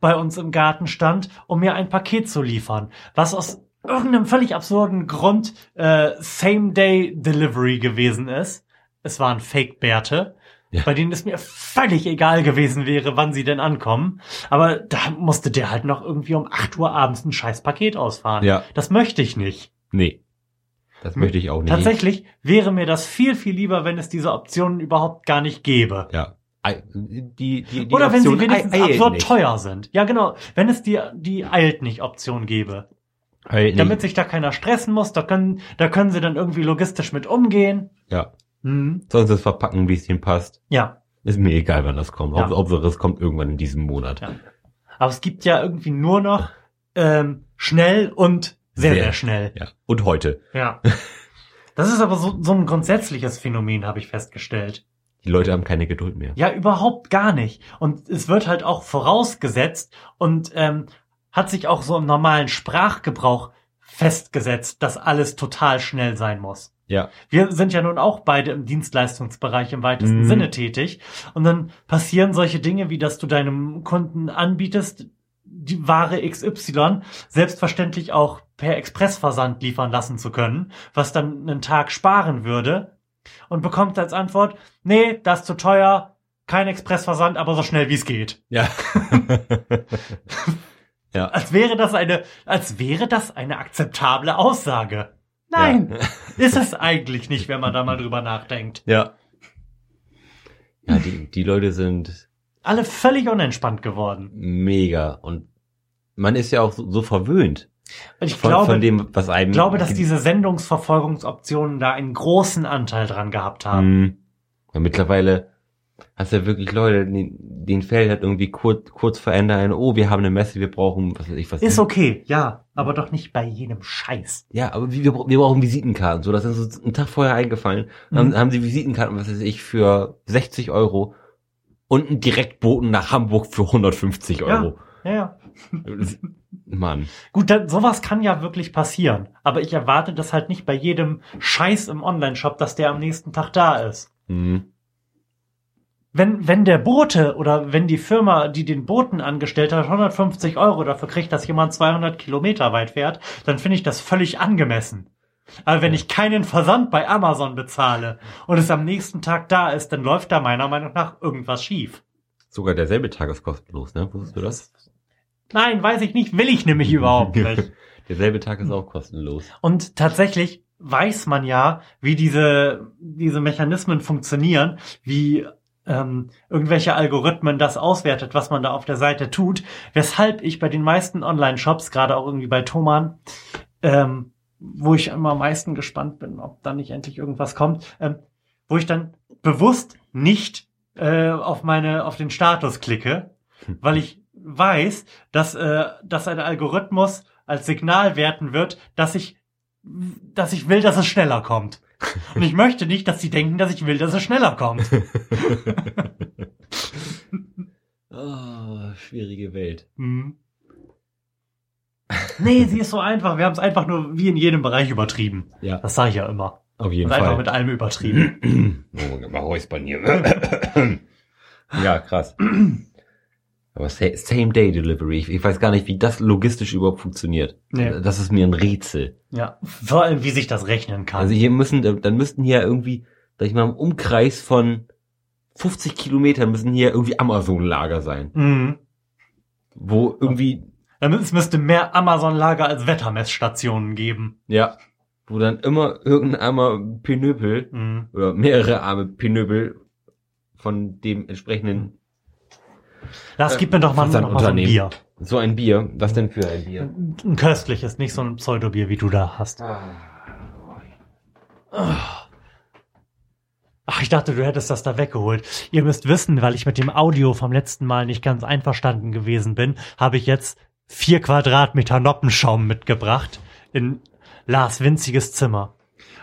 bei uns im Garten stand, um mir ein Paket zu liefern. Was aus irgendeinem völlig absurden Grund äh, Same-Day-Delivery gewesen ist. Es waren Fake-Bärte. Ja. Bei denen es mir völlig egal gewesen wäre, wann sie denn ankommen. Aber da musste der halt noch irgendwie um 8 Uhr abends ein scheiß Paket ausfahren. Ja. Das möchte ich nicht. Nee. Das möchte ich auch nicht. Tatsächlich wäre mir das viel, viel lieber, wenn es diese Optionen überhaupt gar nicht gäbe. Ja. Die, die, die Oder wenn sie Option wenigstens absurd nicht. teuer sind. Ja, genau. Wenn es die, die eilt nicht Option gäbe. Eilt Damit sich da keiner stressen muss, da können, da können sie dann irgendwie logistisch mit umgehen. Ja. Mhm. Sonst das verpacken, wie es ihnen passt. Ja. Ist mir egal, wann das kommt. Ja. Hauptsache, es kommt irgendwann in diesem Monat. Ja. Aber es gibt ja irgendwie nur noch ähm, schnell und sehr, sehr, Sehr. schnell. Ja. Und heute. Ja. Das ist aber so, so ein grundsätzliches Phänomen, habe ich festgestellt. Die Leute haben keine Geduld mehr. Ja, überhaupt gar nicht. Und es wird halt auch vorausgesetzt und ähm, hat sich auch so im normalen Sprachgebrauch festgesetzt, dass alles total schnell sein muss. Ja. Wir sind ja nun auch beide im Dienstleistungsbereich im weitesten Mhm. Sinne tätig. Und dann passieren solche Dinge, wie dass du deinem Kunden anbietest, die Ware XY selbstverständlich auch per Expressversand liefern lassen zu können, was dann einen Tag sparen würde. Und bekommt als Antwort, nee, das ist zu teuer, kein Expressversand, aber so schnell wie es geht. Ja. ja. Als wäre das eine, als wäre das eine akzeptable Aussage. Nein, ist es eigentlich nicht, wenn man da mal drüber nachdenkt. Ja. Ja, die, die Leute sind Alle völlig unentspannt geworden. mega und man ist ja auch so, so verwöhnt Und ich von, glaube, von dem, was einem. ich glaube, dass diese Sendungsverfolgungsoptionen da einen großen Anteil dran gehabt haben. Hm. Ja, mittlerweile hast du ja wirklich Leute, den, den fällt halt irgendwie kurz, kurz ein, oh, wir haben eine Messe, wir brauchen, was weiß ich, was. Ist okay, ja, aber doch nicht bei jedem Scheiß. Ja, aber wir, wir brauchen Visitenkarten. So, das ist uns einen Tag vorher eingefallen. Dann Mhm. haben sie Visitenkarten, was weiß ich, für 60 Euro und einen Direktboten nach Hamburg für 150 Euro. Ja, ja. Mann. Gut, dann, sowas kann ja wirklich passieren. Aber ich erwarte das halt nicht bei jedem Scheiß im Online-Shop, dass der am nächsten Tag da ist. Mhm. Wenn, wenn der Bote oder wenn die Firma, die den Boten angestellt hat, 150 Euro dafür kriegt, dass jemand 200 Kilometer weit fährt, dann finde ich das völlig angemessen. Aber wenn ich keinen Versand bei Amazon bezahle und es am nächsten Tag da ist, dann läuft da meiner Meinung nach irgendwas schief. Sogar derselbe Tag ist kostenlos, ne? Wusstest du das? Nein, weiß ich nicht, will ich nämlich überhaupt nicht. Derselbe Tag ist auch kostenlos. Und tatsächlich weiß man ja, wie diese, diese Mechanismen funktionieren, wie ähm, irgendwelche Algorithmen das auswertet, was man da auf der Seite tut, weshalb ich bei den meisten Online-Shops, gerade auch irgendwie bei Thomann, ähm, wo ich immer am meisten gespannt bin, ob da nicht endlich irgendwas kommt, ähm, wo ich dann bewusst nicht äh, auf meine auf den Status klicke, weil ich weiß, dass äh, dass ein Algorithmus als Signal werten wird, dass ich dass ich will, dass es schneller kommt. Und ich möchte nicht, dass sie denken, dass ich will, dass es schneller kommt. oh, schwierige Welt. Hm. Nee, sie ist so einfach. Wir haben es einfach nur wie in jedem Bereich übertrieben. Ja, Das sage ich ja immer. auf jeden Und einfach Fall. mit allem übertrieben. Oh, mal räuspern hier. ja, krass. Aber sa- Same-Day-Delivery, ich, ich weiß gar nicht, wie das logistisch überhaupt funktioniert. Nee. Das ist mir ein Rätsel. Ja, vor allem, wie sich das rechnen kann. Also hier müssen, dann müssten hier irgendwie, sag ich mal, im Umkreis von 50 Kilometern müssen hier irgendwie Amazon-Lager sein. mhm. Wo irgendwie, Damit es müsste mehr Amazon-Lager als Wettermessstationen geben. ja, wo dann immer irgendein armer Pinöpel Mhm. oder mehrere arme Pinöpel von dem entsprechenden, Das Äh, gibt mir doch mal, noch mal so ein. Bier. so ein Bier. Was denn für ein Bier? Ein köstliches, nicht so ein Pseudobier, wie du da hast. Ach, ich dachte, du hättest das da weggeholt. Ihr müsst wissen, weil ich mit dem Audio vom letzten Mal nicht ganz einverstanden gewesen bin, habe ich jetzt vier Quadratmeter Noppenschaum mitgebracht in Lars winziges Zimmer.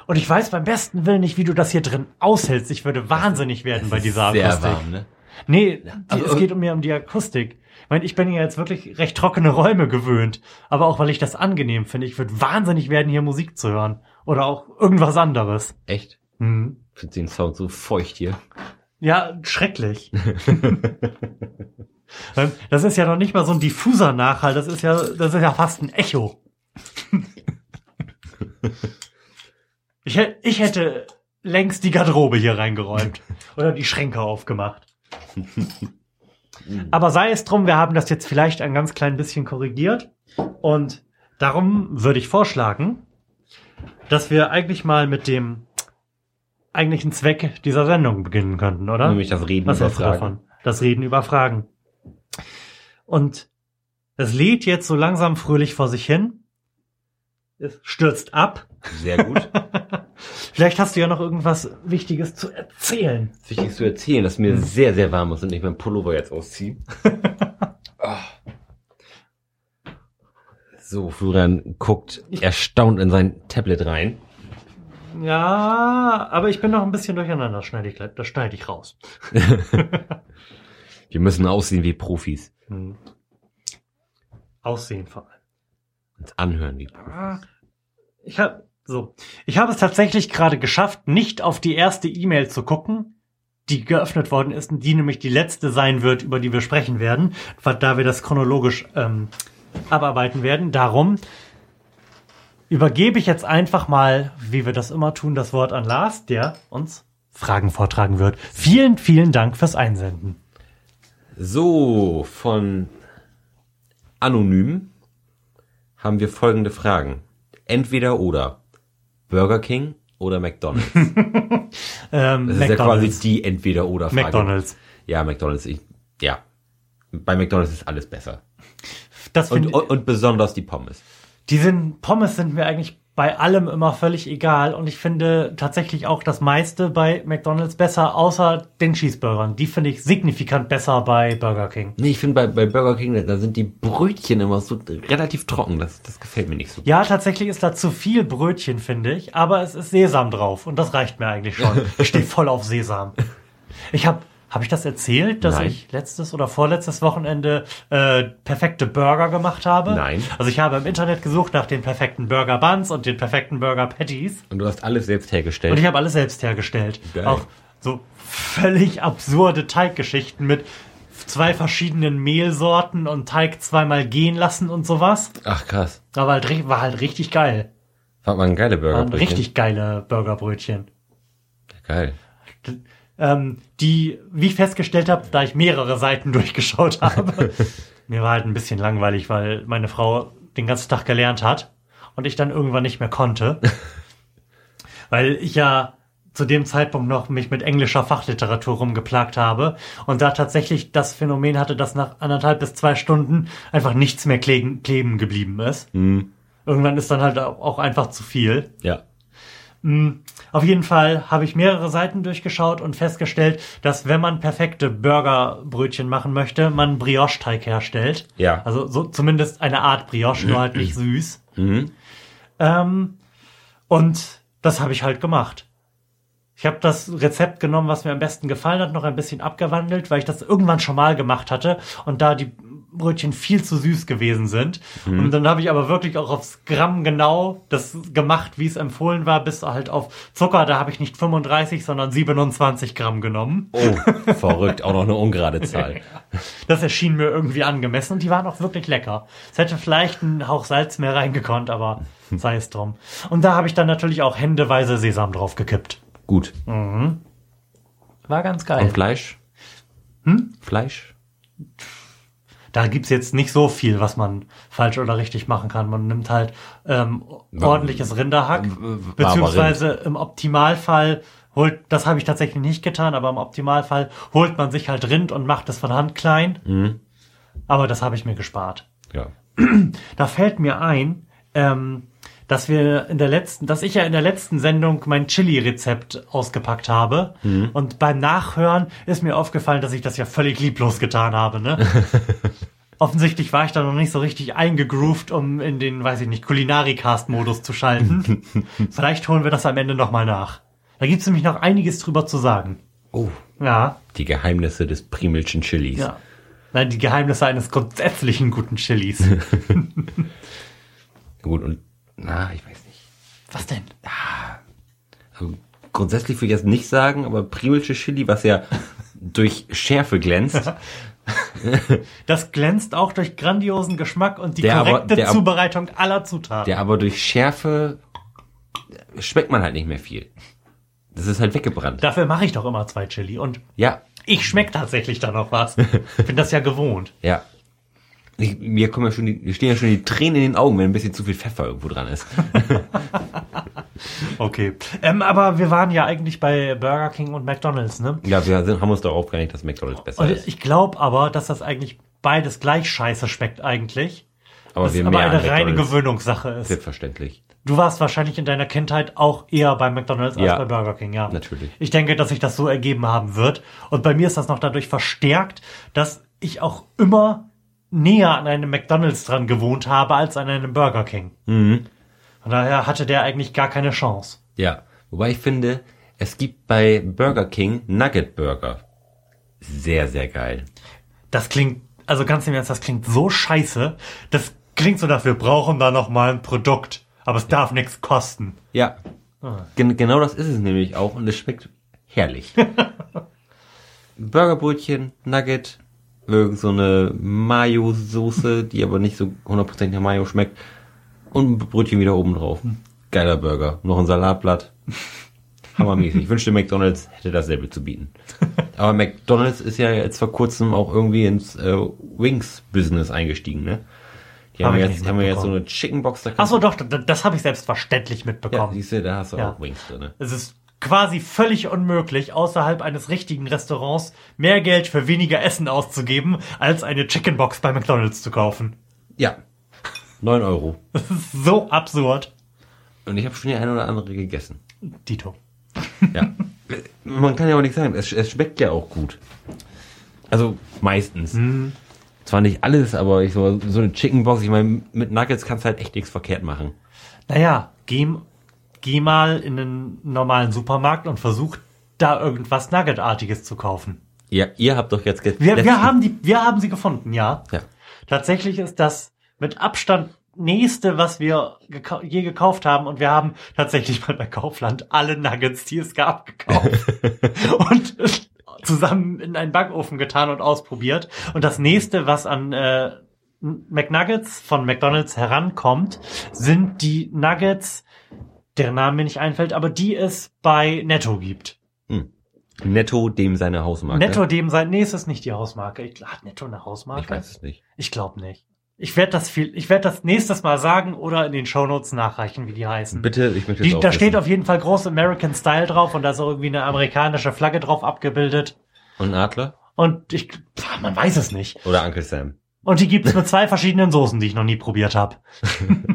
Und ich weiß beim besten Willen nicht, wie du das hier drin aushältst. Ich würde wahnsinnig werden bei dieser Sehr Akustik. warm, ne? Nee, die, Also- es geht um mir um die Akustik. Ich meine, ich bin ja jetzt wirklich recht trockene Räume gewöhnt. Aber auch, weil ich das angenehm finde. Ich würde wahnsinnig werden, hier Musik zu hören. Oder auch irgendwas anderes. Echt? Hm. Ich finde den Sound so feucht hier. Ja, schrecklich. Ähm, Das ist ja noch nicht mal so ein diffuser Nachhall, das ist ja, das ist ja fast ein Echo. Ich, ich hätte längst die Garderobe hier reingeräumt oder die Schränke aufgemacht. Aber sei es drum, wir haben das jetzt vielleicht ein ganz klein bisschen korrigiert und darum würde ich vorschlagen, dass wir eigentlich mal mit dem eigentlichen Zweck dieser Sendung beginnen könnten, oder? Nämlich das Reden Was über Fragen. davon? Das Reden über Fragen. Und es lädt jetzt so langsam fröhlich vor sich hin. Es stürzt ab. Sehr gut. Vielleicht hast du ja noch irgendwas Wichtiges zu erzählen. Es ist wichtig zu erzählen, dass mir sehr, sehr warm ist und ich meinen Pullover jetzt ausziehe. Ah. so, Florian guckt erstaunt in sein Tablet rein. Ja, aber ich bin noch ein bisschen durcheinander. Das schneide ich, gleich- das schneide ich raus. Wir müssen aussehen wie Profis. Hm. Aussehen vor allem. Uns anhören wie Profis. Ah, Ich habe so, ich habe es tatsächlich gerade geschafft, nicht auf die erste E-Mail zu gucken, die geöffnet worden ist, und die nämlich die letzte sein wird, über die wir sprechen werden, da wir das chronologisch ähm, abarbeiten werden. Darum übergebe ich jetzt einfach mal, wie wir das immer tun, das Wort an Lars, der uns Fragen vortragen wird. Vielen, vielen Dank fürs Einsenden. So, von Anonym haben wir folgende Fragen. Entweder oder. Burger King oder McDonald's? Ähm, Das ist ja quasi die Entweder-Oder-Frage. McDonald's. Ja, McDonald's. Ich, ja. Bei McDonald's ist alles besser. Das Und, und, und besonders die Pommes. Die sind, Pommes sind mir eigentlich bei allem immer völlig egal und ich finde tatsächlich auch das meiste bei McDonalds besser, außer den Cheeseburgern. Die finde ich signifikant besser bei Burger King. Nee, ich finde bei, bei Burger King, da sind die Brötchen immer so relativ trocken. Das, das gefällt mir nicht so. Ja, tatsächlich ist da zu viel Brötchen, finde ich, aber es ist Sesam drauf und das reicht mir eigentlich schon. Ich stehe voll auf Sesam. Ich habe habe ich das erzählt, dass Nein. ich letztes oder vorletztes Wochenende äh, perfekte Burger gemacht habe? Nein. Also ich habe im Internet gesucht nach den perfekten Burger Buns und den perfekten Burger Patties. Und du hast alles selbst Und hergestellt. ich habe alles selbst hergestellt. Geil. Auch so völlig absurde Teiggeschichten mit zwei verschiedenen Mehlsorten und Teig zweimal gehen lassen und sowas. Ach krass. Aber halt, war halt richtig geil. War mal ein geiler Burger. Waren richtig geile Burgerbrötchen. Geil. Ähm, die, wie ich festgestellt habe, da ich mehrere Seiten durchgeschaut habe, mir war halt ein bisschen langweilig, weil meine Frau den ganzen Tag gelernt hat und ich dann irgendwann nicht mehr konnte. weil ich ja zu dem Zeitpunkt noch mich mit englischer Fachliteratur rumgeplagt habe und da tatsächlich das Phänomen hatte, dass nach anderthalb bis zwei Stunden einfach nichts mehr kleben, kleben geblieben ist. Hm. Irgendwann ist dann halt auch einfach zu viel. Ja. Auf jeden Fall habe ich mehrere Seiten durchgeschaut und festgestellt, dass wenn man perfekte Burgerbrötchen machen möchte, man Brioche-Teig herstellt. Ja. Also so zumindest eine Art Brioche, nur halt nicht süß. Mhm. Ähm, und das habe ich halt gemacht. Ich habe das Rezept genommen, was mir am besten gefallen hat, noch ein bisschen abgewandelt, weil ich das irgendwann schon mal gemacht hatte und da die Brötchen viel zu süß gewesen sind. Und dann habe ich aber wirklich auch aufs Gramm genau das gemacht, wie es empfohlen war, bis halt auf Zucker. Da habe ich nicht 35, sondern 27 Gramm genommen. Oh, verrückt. Auch noch eine ungerade Zahl. Das erschien mir irgendwie angemessen und die waren auch wirklich lecker. Es hätte vielleicht ein Hauch Salz mehr reingekonnt, aber sei es drum. Und da habe ich dann natürlich auch händeweise Sesam drauf gekippt. Gut. War ganz Und geil. Fleisch? Hm? Fleisch? Da gibt's jetzt nicht so viel, was man falsch oder richtig machen kann. Man nimmt halt ähm, ordentliches Rinderhack, Barber beziehungsweise im Optimalfall holt, das habe ich tatsächlich nicht getan, aber im Optimalfall holt man sich halt Rind und macht es von Hand klein. Mhm. Aber das habe ich mir gespart. Ja. Da fällt mir ein, ähm, dass wir in der letzten, dass ich ja in der letzten Sendung mein Chili-Rezept ausgepackt habe. Und beim Nachhören ist mir aufgefallen, dass ich das ja völlig lieblos getan habe, ne? Offensichtlich war ich da noch nicht so richtig eingegroovt, um in den, weiß ich nicht, Kulinarikast-Modus zu schalten. Vielleicht holen wir das am Ende nochmal nach. Da gibt's nämlich noch einiges drüber zu sagen. Oh. Ja, Die Geheimnisse des Primelschen Chilis. ja. Nein, die Geheimnisse eines grundsätzlichen guten Chilis. Gut, und, na, ich weiß nicht. Was denn? Also, grundsätzlich würde ich jetzt nicht sagen, aber Priolsche Chili, was ja durch Schärfe glänzt, Das glänzt auch durch grandiosen Geschmack und die Der aber- korrekte der ab- Zubereitung aller Zutaten. der aber durch Schärfe schmeckt man halt nicht mehr viel. Das ist halt weggebrannt. Dafür mache ich doch immer zwei Chili und Ja, ich schmeck tatsächlich da noch was. Bin das ja gewohnt. ja. Ich, mir kommen ja schon die, stehen ja schon die Tränen in den Augen, wenn ein bisschen zu viel Pfeffer irgendwo dran ist. Okay. Ähm, aber wir waren ja eigentlich bei Burger King und McDonalds, ne? Ja, wir sind, haben uns darauf geeinigt, dass McDonalds besser Und ist. ich glaube aber, dass das eigentlich beides gleich scheiße schmeckt eigentlich. Aber Das wir aber eine reine. Gewöhnungssache ist. Selbstverständlich. Du warst wahrscheinlich in deiner Kindheit auch eher bei McDonalds als Ja. bei Burger King, ja. Natürlich. Ich denke, dass sich das so ergeben haben wird. Und bei mir ist das noch dadurch verstärkt, dass ich auch immer näher an einem McDonalds dran gewohnt habe als an einem Burger King. Mhm. Von daher hatte der eigentlich gar keine Chance. Ja. Wobei ich finde, es gibt bei Burger King Nugget Burger. Sehr, sehr geil. Das klingt, also ganz im Ernst, das klingt so scheiße. Das klingt so nach, wir brauchen da noch mal ein Produkt. Aber es darf nichts kosten. Ja. Ah. Gen genau das ist es nämlich auch und es schmeckt herrlich. Burgerbrötchen, Nugget, irgend so eine Mayo-Soße, die aber nicht so hundertprozentig nach Mayo schmeckt und ein Brötchen wieder oben drauf. Geiler Burger. Noch ein Salatblatt. Hammermäßig. Ich wünschte, McDonalds hätte dasselbe zu bieten. Aber McDonalds ist ja jetzt vor kurzem auch irgendwie ins äh, Wings-Business eingestiegen, ne? Die Hab haben ich jetzt, haben wir jetzt so eine Chicken Box. Da Ach so, doch, das, das habe ich selbstverständlich ja, mitbekommen. siehst du, da hast du Ja. auch Wings drin. Es ist quasi völlig unmöglich, außerhalb eines richtigen Restaurants mehr Geld für weniger Essen auszugeben, als eine Chickenbox bei McDonalds zu kaufen. Ja. 9 Euro. Das ist so absurd. Und ich habe schon die eine oder andere gegessen. Dito. Ja. Man kann ja auch nicht sagen, es, es schmeckt ja auch gut. Also meistens. Zwar nicht alles, aber ich so, so eine Chicken Box, ich meine, mit Nuggets kannst du halt echt nichts verkehrt machen. Naja, geh, geh mal in einen normalen Supermarkt und versuch da irgendwas Nuggetartiges zu kaufen. Ja, ihr habt doch jetzt... Wir, wir, haben die, wir haben sie gefunden, ja. Ja. Tatsächlich ist das mit Abstand nächste, was wir gekau je gekauft haben. Und wir haben tatsächlich mal bei Kaufland alle Nuggets, die es gab, gekauft. und zusammen in einen Backofen getan und ausprobiert. Und das nächste, was an äh, McNuggets von McDonald's herankommt, sind die Nuggets, deren Name mir nicht einfällt, aber die es bei Netto gibt. Netto dem seine Hausmarke. Netto dem sein, nee, es ist nicht die Hausmarke. Ich, hat Netto eine Hausmarke? Ich weiß es nicht. Ich glaube nicht. Ich werde das viel, ich werde das nächstes Mal sagen oder in den Shownotes nachreichen, wie die heißen. Bitte, ich möchte Die, da steht wissen. auf jeden Fall groß American Style drauf und da ist auch irgendwie eine amerikanische Flagge drauf abgebildet. Und Adler? Und ich, man weiß es nicht. Oder Uncle Sam. Und die gibt's mit zwei verschiedenen Soßen, die ich noch nie probiert habe.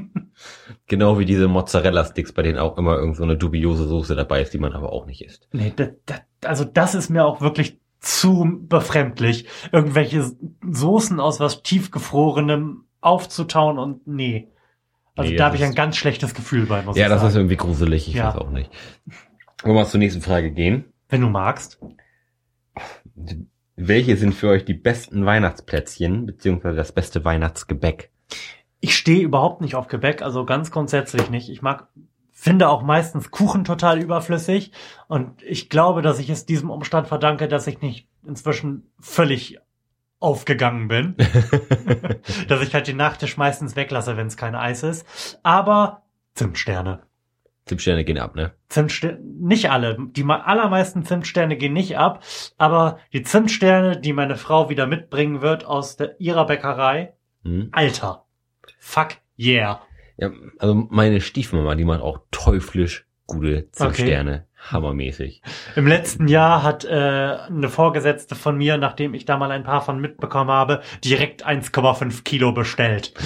Genau wie diese Mozzarella-Sticks, bei denen auch immer irgend so eine dubiose Soße dabei ist, die man aber auch nicht isst. Nee, das, das, also das ist mir auch wirklich zu befremdlich. Irgendwelche Soßen aus was tiefgefrorenem aufzutauen und nee. Also Nee, da das habe ich ein ganz schlechtes Gefühl bei, muss Ja, ich das sagen. ist irgendwie gruselig, ich Ja. weiß auch nicht. Wollen wir mal zur nächsten Frage gehen? Wenn du magst. Welche sind für euch die besten Weihnachtsplätzchen, beziehungsweise das beste Weihnachtsgebäck? Ich stehe überhaupt nicht auf Gebäck, also ganz grundsätzlich nicht. Ich mag, finde auch meistens Kuchen total überflüssig und ich glaube, dass ich es diesem Umstand verdanke, dass ich nicht inzwischen völlig aufgegangen bin. dass ich halt den Nachtisch meistens weglasse, wenn es kein Eis ist. Aber Zimtsterne. Zimtsterne gehen ab, ne? Zimtsterne, nicht alle. Die allermeisten Zimtsterne gehen nicht ab, aber die Zimtsterne, die meine Frau wieder mitbringen wird aus der, ihrer Bäckerei, Hm? Alter. Fuck yeah. Ja, also meine Stiefmama, die macht auch teuflisch gute Zimtsterne. Hammermäßig. Im letzten Jahr hat äh, eine Vorgesetzte von mir, nachdem ich da mal ein paar von mitbekommen habe, direkt 1,5 Kilo bestellt.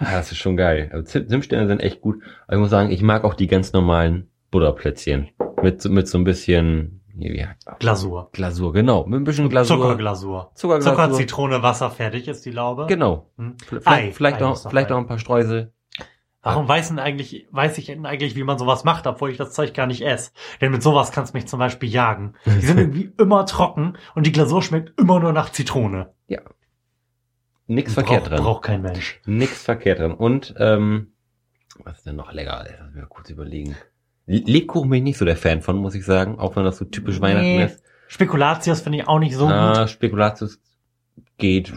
Ah, das ist schon geil. Also Zim- Zimtsterne sind echt gut. Aber ich muss sagen, ich mag auch die ganz normalen Butterplätzchen. Mit, mit so ein bisschen, wie, Glasur. Glasur, genau. Mit ein bisschen Glasur. Zuckerglasur. Zuckerglasur. Zucker, Zitrone, Wasser, fertig ist die Laube. Genau. Hm. Vielleicht, Ei. vielleicht, Ei auch, noch vielleicht auch ein paar Streusel. Warum weiß, denn eigentlich, weiß ich denn eigentlich, wie man sowas macht, obwohl ich das Zeug gar nicht esse? Denn mit sowas kannst du mich zum Beispiel jagen. Die sind irgendwie immer trocken und die Glasur schmeckt immer nur nach Zitrone. Nix verkehrt braucht, dran. Braucht kein Mensch. Nix verkehrt dran. Und ähm, Was ist denn noch lecker? Lass mich mal kurz überlegen. Le- Lebkuchen bin ich nicht so der Fan von, muss ich sagen. Auch wenn das so typisch Weihnachten Nee. ist. Spekulatius finde ich auch nicht so gut. Ah, Spekulatius geht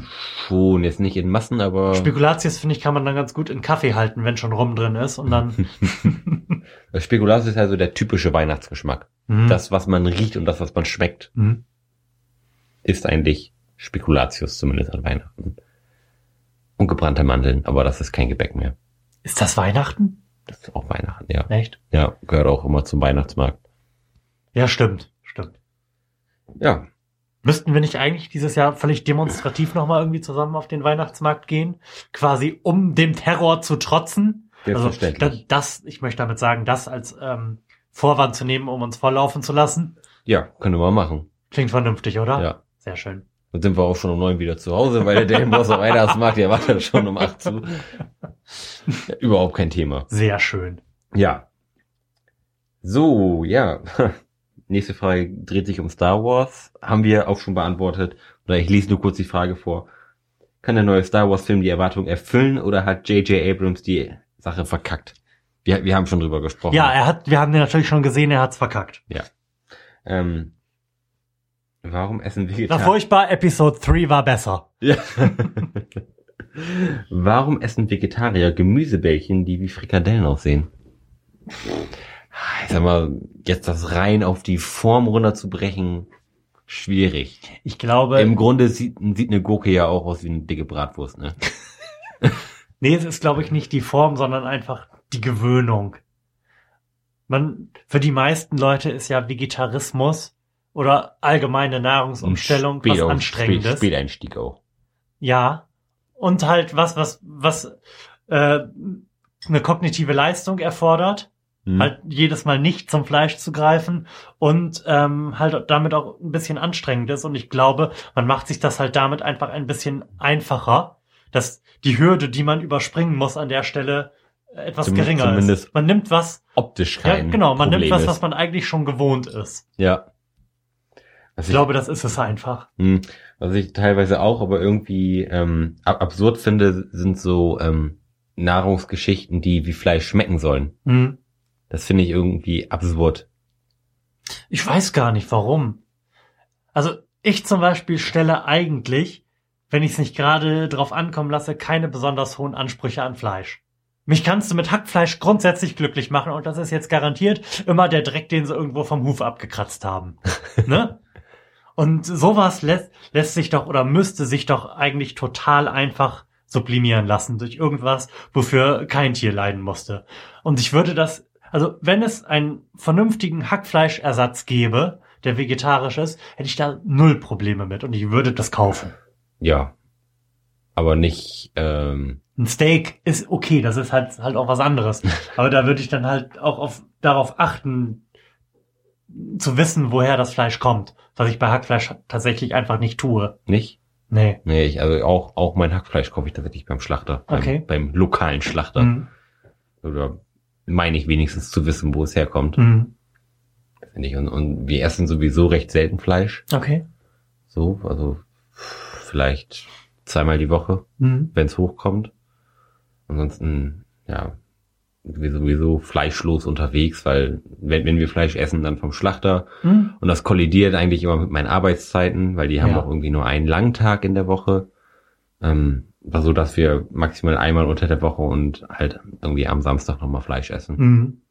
schon. Jetzt nicht in Massen, aber Spekulatius finde ich kann man dann ganz gut in Kaffee halten, wenn schon Rum drin ist und dann Spekulatius ist also der typische Weihnachtsgeschmack. Mhm. Das, was man riecht und das, was man schmeckt, Mhm. ist eigentlich Spekulatius, zumindest an Weihnachten. Und gebrannte Mandeln, aber das ist kein Gebäck mehr. Ist das Weihnachten? Das ist auch Weihnachten, ja. Echt? Ja, gehört auch immer zum Weihnachtsmarkt. Ja, stimmt, stimmt. Ja, Müssten wir nicht eigentlich dieses Jahr völlig demonstrativ nochmal irgendwie zusammen auf den Weihnachtsmarkt gehen? Quasi um dem Terror zu trotzen? Also das, ich möchte damit sagen, das als ähm, Vorwand zu nehmen, um uns volllaufen zu lassen. ja, können wir mal machen. Klingt vernünftig, oder? Ja. Sehr schön. Dann sind wir auch schon um neun wieder zu Hause, weil der Boss auf Weihnachtsmarkt, der dann schon um acht zu. Ja, überhaupt kein Thema. Sehr schön. Ja. So, ja. Nächste Frage dreht sich um Star Wars. Haben wir auch schon beantwortet. Oder ich lese nur kurz die Frage vor. Kann der neue Star Wars Film die Erwartung erfüllen oder hat J.J. Abrams die Sache verkackt? Wir, wir haben schon drüber gesprochen. Ja, er hat, wir haben den natürlich schon gesehen, er hat's verkackt. Ähm, warum essen Vegetarier? furchtbar, Episode 3 war besser. Ja. Warum essen Vegetarier Gemüsebällchen, die wie Frikadellen aussehen? Ich sag mal, jetzt das rein auf die Form runterzubrechen, schwierig. Ich glaube, Im Grunde sieht, sieht eine Gurke ja auch aus wie eine dicke Bratwurst, ne? nee, es ist glaube ich nicht die Form, sondern einfach die Gewöhnung. Man, für die meisten Leute ist ja Vegetarismus oder allgemeine Nahrungsumstellung was Spät- Anstrengendes. Spät, Späteinstieg auch. Ja. Und halt was, was, was äh, eine kognitive Leistung erfordert. Hm. Halt jedes Mal nicht zum Fleisch zu greifen und ähm, halt damit auch ein bisschen anstrengend ist. Und ich glaube, man macht sich das halt damit einfach ein bisschen einfacher, dass die Hürde, die man überspringen muss an der Stelle, etwas Zum- geringer zumindest ist. Man nimmt was, Optisch ja, kein genau, man Problem nimmt was, ist. was man eigentlich schon gewohnt ist. Ja. Was Ich glaube, das ist es einfach. Hm, Was ich teilweise auch, aber irgendwie ähm, ab absurd finde, sind so ähm, Nahrungsgeschichten, die wie Fleisch schmecken sollen. Hm. Das finde ich irgendwie absurd. Ich weiß gar nicht warum. Also ich zum Beispiel stelle eigentlich, wenn ich es nicht gerade drauf ankommen lasse, keine besonders hohen Ansprüche an Fleisch. Mich kannst du mit Hackfleisch grundsätzlich glücklich machen und das ist jetzt garantiert immer der Dreck, den sie irgendwo vom Huf abgekratzt haben. ne? Und sowas lässt, lässt sich doch oder müsste sich doch eigentlich total einfach sublimieren lassen durch irgendwas, wofür kein Tier leiden musste. Und ich würde das, also wenn es einen vernünftigen Hackfleischersatz gäbe, der vegetarisch ist, hätte ich da null Probleme mit und ich würde das kaufen. Ja. Aber nicht, ähm, Ein Steak ist okay, das ist halt halt auch was anderes. Aber da würde ich dann halt auch auf, darauf achten, zu wissen, woher das Fleisch kommt. Was ich bei Hackfleisch tatsächlich einfach nicht tue. nicht? Nee. Nee, ich, also auch, auch mein Hackfleisch kaufe ich tatsächlich beim Schlachter. Beim, Okay. Beim lokalen Schlachter. Mhm. Oder meine ich wenigstens zu wissen, wo es herkommt. Mhm. Finde ich. Und, und wir essen sowieso recht selten Fleisch. Okay. So, also vielleicht zweimal die Woche, Mhm. wenn es hochkommt. Ansonsten, ja, wir sowieso fleischlos unterwegs, weil wenn, wenn wir Fleisch essen, dann vom Schlachter. Mhm. Und das kollidiert eigentlich immer mit meinen Arbeitszeiten, weil die haben Ja. auch irgendwie nur einen langen Tag in der Woche. Ähm, war so, dass wir maximal einmal unter der Woche und halt irgendwie am Samstag nochmal Fleisch essen. Mhm.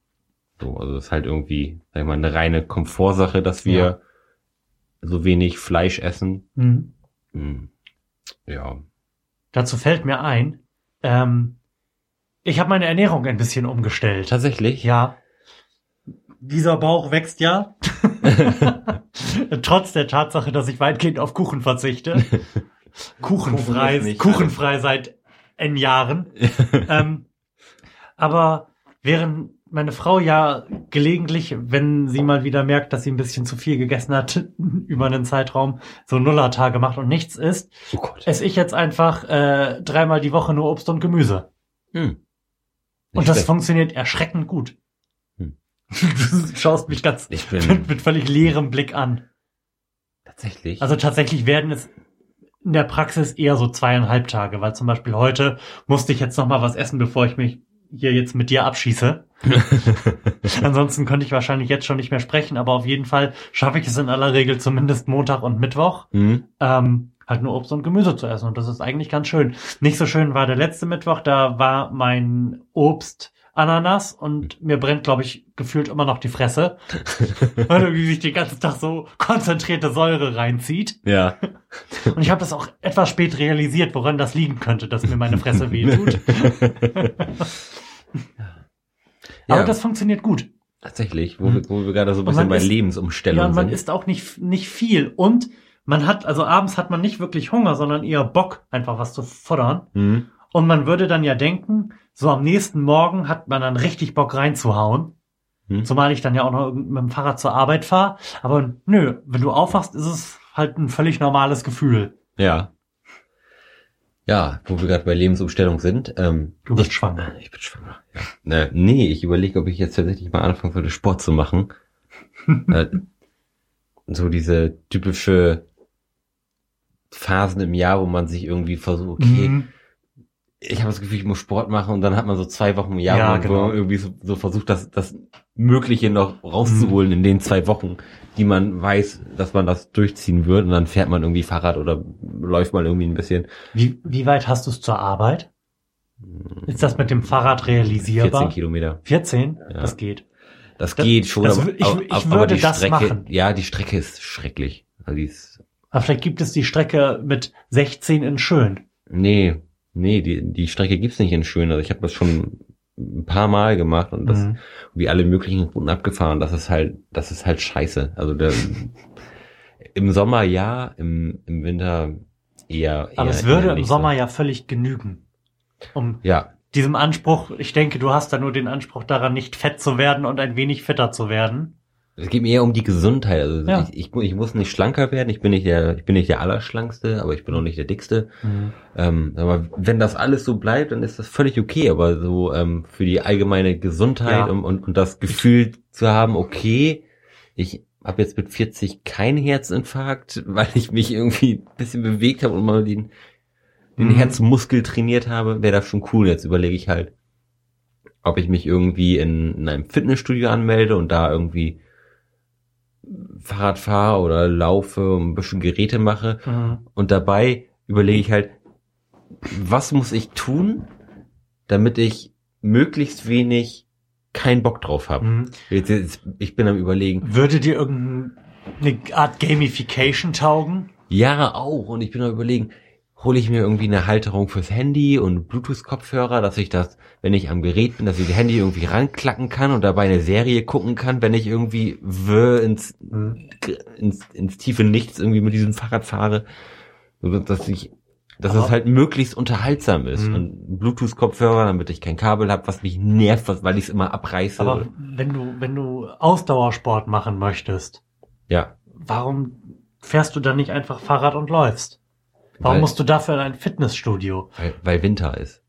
So, also das ist halt irgendwie, sag ich mal, eine reine Komfortsache, dass wir Ja. so wenig Fleisch essen. Mhm. Hm. Ja. Dazu fällt mir ein, ähm, ich habe meine Ernährung ein bisschen umgestellt. Tatsächlich? Ja. Dieser Bauch wächst ja. Trotz der Tatsache, dass ich weitgehend auf Kuchen verzichte. Kuchenfrei, Kuchen kuchenfrei seit N Jahren. ähm, aber während meine Frau ja gelegentlich, wenn sie mal wieder merkt, dass sie ein bisschen zu viel gegessen hat, über einen Zeitraum so Nullertage macht und nichts isst, Oh esse ich jetzt einfach äh, dreimal die Woche nur Obst und Gemüse. Hm. Und das funktioniert erschreckend gut. Hm. Du schaust mich ganz mit, mit völlig leerem Blick an. tatsächlich. Also tatsächlich werden es in der Praxis eher so zweieinhalb Tage, weil zum Beispiel heute musste ich jetzt noch mal was essen, bevor ich mich hier jetzt mit dir abschieße. Ansonsten könnte ich wahrscheinlich jetzt schon nicht mehr sprechen, aber auf jeden Fall schaffe ich es in aller Regel zumindest Montag und Mittwoch, Mhm. ähm, halt nur Obst und Gemüse zu essen. Und das ist eigentlich ganz schön. Nicht so schön war der letzte Mittwoch, da war mein Obst Ananas und mir brennt, glaube ich, gefühlt immer noch die Fresse, weil irgendwie sich den ganzen Tag so konzentrierte Säure reinzieht. Ja. Und ich habe das auch etwas spät realisiert, woran das liegen könnte, dass mir meine Fresse wehtut. Aber ja, das funktioniert gut. tatsächlich, wo, wir, wo wir gerade so ein bisschen man bei isst- Lebensumstellung Ja, und man sind. isst auch nicht, nicht viel. Und man hat, also abends hat man nicht wirklich Hunger, sondern eher Bock, einfach was zu futtern. Mhm. Und man würde dann ja denken, so am nächsten Morgen hat man dann richtig Bock reinzuhauen. Hm. Zumal ich dann ja auch noch mit dem Fahrrad zur Arbeit fahre. Aber nö, wenn du aufwachst, ist es halt ein völlig normales Gefühl. Ja. Ja, wo wir gerade bei Lebensumstellung sind. Ähm, Du bist schwanger. ich bin schwanger. Ja. Ne, nee, ich überlege, ob ich jetzt tatsächlich mal anfangen sollte, Sport zu machen. äh, so diese typische Phasen im Jahr, wo man sich irgendwie versucht, okay, Mhm. ich habe das Gefühl, ich muss Sport machen und dann hat man so zwei Wochen im Jahr, Ja, wo man- wo genau. man irgendwie so, so versucht, das, das Mögliche noch rauszuholen in den zwei Wochen, die man weiß, dass man das durchziehen wird und dann fährt man irgendwie Fahrrad oder läuft man irgendwie ein bisschen. Wie, wie weit hast du es zur Arbeit? Ist das mit dem Fahrrad 14 realisierbar? Kilometer. 14? Ja. Das geht. Das, Das- geht schon, das aber, ich- ich aber würde die das Strecke, machen. ja, die Strecke ist schrecklich. Also die ist, Aber vielleicht gibt es die Strecke mit 16 in schön. nee, nee, die, die Strecke gibt's nicht in Schön. Also ich habe das schon ein paar Mal gemacht und das Mhm. wie alle möglichen Routen abgefahren. Das ist halt, das ist halt scheiße. Also der, im Sommer ja, im, im Winter eher. eher Aber es würde eher im Sommer So. ja völlig genügen. Um Ja, diesem Anspruch, ich denke, du hast da nur den Anspruch daran, nicht fett zu werden und ein wenig fitter zu werden. Es geht mir eher um die Gesundheit. Also Ja. ich, ich, ich muss nicht schlanker werden. Ich bin nicht der, ich bin nicht der Allerschlankste, aber ich bin auch nicht der Dickste. Ähm, aber wenn das alles so bleibt, dann ist das völlig okay. Aber so ähm, für die allgemeine Gesundheit Ja. und, und, und das Gefühl zu haben, okay, ich habe jetzt mit 40 keinen Herzinfarkt, weil ich mich irgendwie ein bisschen bewegt habe und mal den, den Mhm. Herzmuskel trainiert habe, wäre das schon cool. Jetzt überlege ich halt, ob ich mich irgendwie in, in einem Fitnessstudio anmelde und da irgendwie Fahrrad fahre oder laufe und ein bisschen Geräte mache Mhm. und dabei überlege ich halt, was muss ich tun, damit ich möglichst wenig keinen Bock drauf habe. Mhm. Ich bin am überlegen, Würde dir irgendeine Art Gamification taugen? ja auch, und ich bin am überlegen, hole ich mir irgendwie eine Halterung fürs Handy und Bluetooth-Kopfhörer, dass ich das, wenn ich am Gerät bin, dass ich das Handy irgendwie ranklacken kann und dabei eine Serie gucken kann, wenn ich irgendwie wirr ins, ins, ins tiefe Nichts irgendwie mit diesem Fahrrad fahre, dass ich, dass Aber- es halt möglichst unterhaltsam ist Mhm. und Bluetooth-Kopfhörer, damit ich kein Kabel habe, was mich nervt, weil ich es immer abreiße. Aber wenn du, wenn du Ausdauersport machen möchtest, ja, warum fährst du dann nicht einfach Fahrrad und läufst? Warum Weil- musst du dafür in ein Fitnessstudio? weil, weil Winter ist.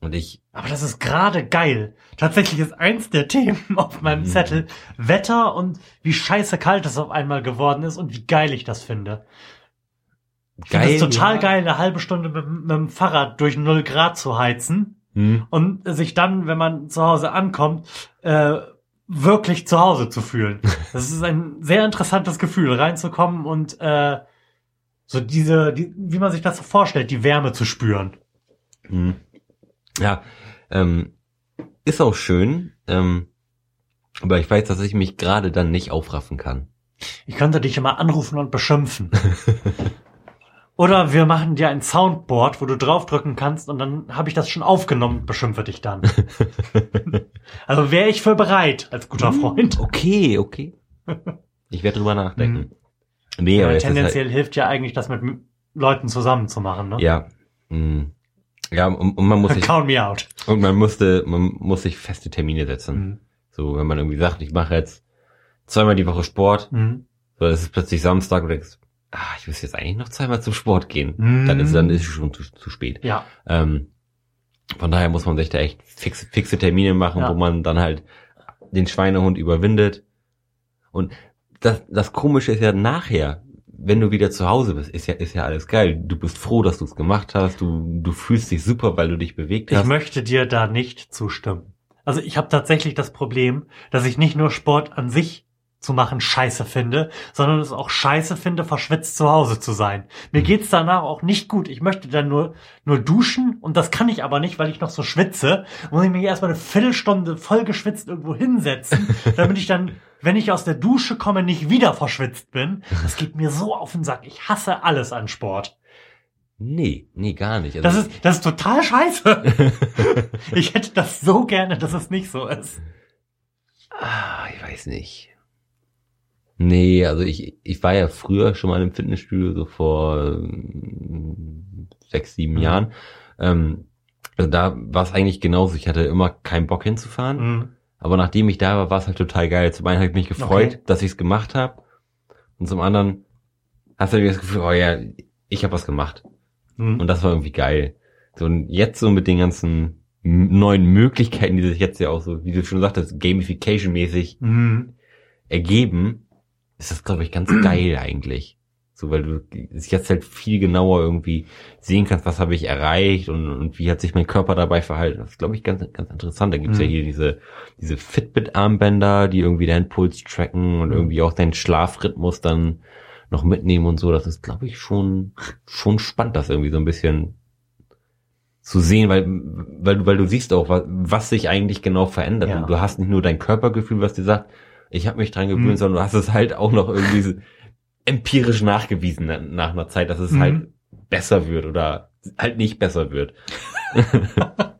Und ich, Aber das ist gerade geil. Tatsächlich ist eins der Themen auf meinem Mhm. Zettel Wetter und wie scheiße kalt es auf einmal geworden ist und wie geil ich das finde. Ich finde es total ja. geil, eine halbe Stunde mit, mit dem Fahrrad durch 0 Grad zu heizen Hm. und sich dann, wenn man zu Hause ankommt, äh, wirklich zu Hause zu fühlen. Das ist ein sehr interessantes Gefühl, reinzukommen und äh, so diese, die, wie man sich das so vorstellt, die Wärme zu spüren. Hm. Ja, ähm, ist auch schön, ähm, aber ich weiß, dass ich mich gerade dann nicht aufraffen kann. Ich könnte dich immer anrufen und beschimpfen. Oder wir machen dir ein Soundboard, wo du draufdrücken kannst und dann habe ich das schon aufgenommen und beschimpfe dich dann. also wäre ich für bereit, als guter Freund. Okay, okay. Ich werde drüber nachdenken. Nee, aber ist halt, tendenziell hilft ja eigentlich, das mit Leuten zusammen zu machen. Ne? ja, mh. ja, und, und man muss sich Count me out. und man musste, man muss sich feste Termine setzen. Mhm. So, wenn man irgendwie sagt, ich mache jetzt zweimal die Woche Sport, Mhm. so es ist plötzlich Samstag und denkst, ah, ich müsste jetzt eigentlich noch zweimal zum Sport gehen. Mhm. Dann ist dann ist es schon zu, zu spät. Ja, Ähm, von daher muss man sich da echt fixe, fixe Termine machen, Ja. wo man dann halt den Schweinehund überwindet. Und das, das Komische ist ja nachher, wenn du wieder zu Hause bist, ist ja, ist ja alles geil. Du bist froh, dass du es gemacht hast. Du, du fühlst dich super, weil du dich bewegt Ich hast. möchte dir da nicht zustimmen. Also ich habe tatsächlich das Problem, dass ich nicht nur Sport an sich zu machen scheiße finde, sondern es auch scheiße finde, verschwitzt zu Hause zu sein. Mir geht's danach auch nicht gut. Ich möchte dann nur, nur duschen und das kann ich aber nicht, weil ich noch so schwitze. Muss ich mich erstmal eine Viertelstunde voll geschwitzt irgendwo hinsetzen, damit ich dann, wenn ich aus der Dusche komme, nicht wieder verschwitzt bin. Das geht mir so auf den Sack. Ich hasse alles an Sport. Nee, nee, gar nicht. Also, Das ist, das ist total scheiße. Ich hätte das so gerne, dass es nicht so ist. Ah, ich weiß nicht. Nee, also ich, ich war ja früher schon mal im Fitnessstudio, so vor ähm, sechs, sieben Mhm. Jahren. Ähm, also da war es eigentlich genauso. Ich hatte immer keinen Bock hinzufahren. Mhm. Aber nachdem ich da war, war es halt total geil. Zum einen habe ich mich gefreut, Okay. dass ich es gemacht habe. Und zum anderen hast du irgendwie das Gefühl, oh ja, ich habe was gemacht. Mhm. Und das war irgendwie geil. So, und jetzt so mit den ganzen neuen Möglichkeiten, die sich jetzt ja auch so, wie du schon sagtest, Gamification-mäßig Mhm. ergeben, ist das, glaube ich, ganz geil eigentlich. So, weil du jetzt halt viel genauer irgendwie sehen kannst, was habe ich erreicht und, und wie hat sich mein Körper dabei verhalten. Das ist, glaube ich, ganz, ganz interessant. Da gibt's ja Mhm. hier diese, diese Fitbit-Armbänder, die irgendwie deinen Puls tracken und Mhm. irgendwie auch deinen Schlafrhythmus dann noch mitnehmen und so. Das ist, glaube ich, schon, schon spannend, das irgendwie so ein bisschen zu sehen, weil, weil du, weil du siehst auch, was, was sich eigentlich genau verändert. Ja. Und du hast nicht nur dein Körpergefühl, was dir sagt, ich habe mich dran gewöhnt, Mhm. sondern du hast es halt auch noch irgendwie empirisch nachgewiesen na- nach einer Zeit, dass es Mhm. halt besser wird oder halt nicht besser wird.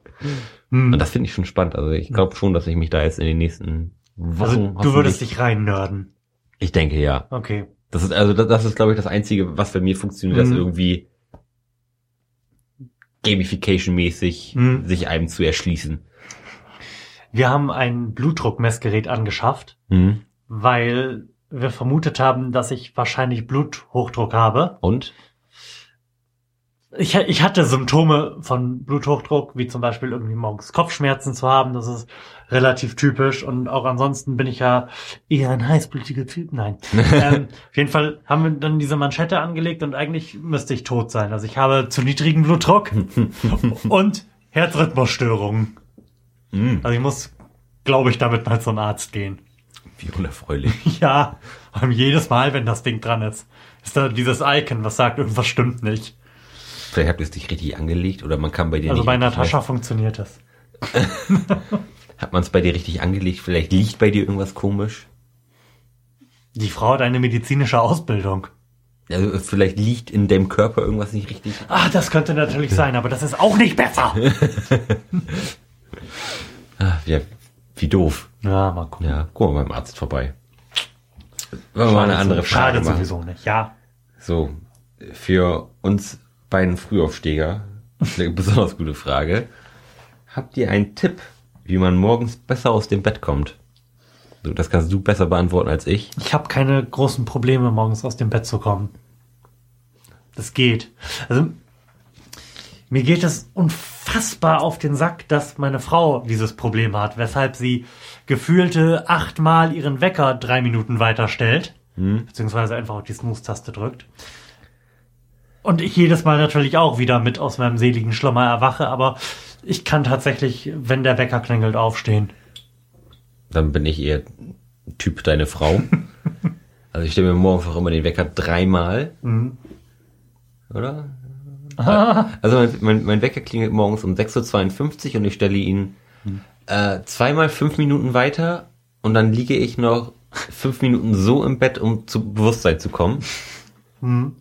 Mhm. Und das finde ich schon spannend. Also ich glaube schon, dass ich mich da jetzt in den nächsten Wochen also, du würdest dich rein nörden. Ich denke ja. Okay. Das ist also das, das ist glaube ich das einzige, was bei mir funktioniert, Mhm. das irgendwie Gamification-mäßig Mhm. sich einem zu erschließen. Wir haben ein Blutdruckmessgerät angeschafft, Mhm. weil wir vermutet haben, dass ich wahrscheinlich Bluthochdruck habe. Und? Ich, ich hatte Symptome von Bluthochdruck, wie zum Beispiel irgendwie morgens Kopfschmerzen zu haben. Das ist relativ typisch. Und auch ansonsten bin ich ja eher ein heißblütiger Typ. Nein. ähm, auf jeden Fall haben wir dann diese Manschette angelegt und eigentlich müsste ich tot sein. Also ich habe zu niedrigen Blutdruck und Herzrhythmusstörungen. Mhm. Also ich muss, glaube ich, damit mal zum Arzt gehen. Wie unerfreulich. Ja, jedes Mal, wenn das Ding dran ist, ist da dieses Icon, was sagt, irgendwas stimmt nicht. Vielleicht habt ihr es nicht richtig angelegt oder man kann bei dir Also nicht bei richtig Natascha funktioniert das. Hat man es bei dir richtig angelegt? Vielleicht liegt bei dir irgendwas komisch? Die Frau hat eine medizinische Ausbildung. Also vielleicht liegt in deinem Körper irgendwas nicht richtig. Ah, das könnte natürlich sein, aber das ist auch nicht besser. Ah, ja, wie doof. Ja, mal gucken. Ja, guck mal beim Arzt vorbei. Wollen wir mal eine andere Frage Schade machen. sowieso nicht. Ja. So, für uns beiden Frühaufsteher, eine besonders gute Frage. Habt ihr einen Tipp, wie man morgens besser aus dem Bett kommt? So, das kannst du besser beantworten als ich. Ich habe keine großen Probleme, morgens aus dem Bett zu kommen. Das geht. Also, mir geht es unfassbar auf den Sack, dass meine Frau dieses Problem hat, weshalb sie gefühlte achtmal ihren Wecker drei Minuten weiter stellt, Hm? beziehungsweise einfach auf die Snooze-Taste drückt. Und ich jedes Mal natürlich auch wieder mit aus meinem seligen Schlummer erwache, aber ich kann tatsächlich, wenn der Wecker klingelt, aufstehen. Dann bin ich eher Typ deine Frau. also ich stelle mir morgens auch immer den Wecker dreimal, Mhm. oder? Also mein, mein, mein Wecker klingelt morgens um 6.52 Uhr und ich stelle ihn äh, zweimal fünf Minuten weiter und dann liege ich noch fünf Minuten so im Bett, um zu Bewusstsein zu kommen, Mhm.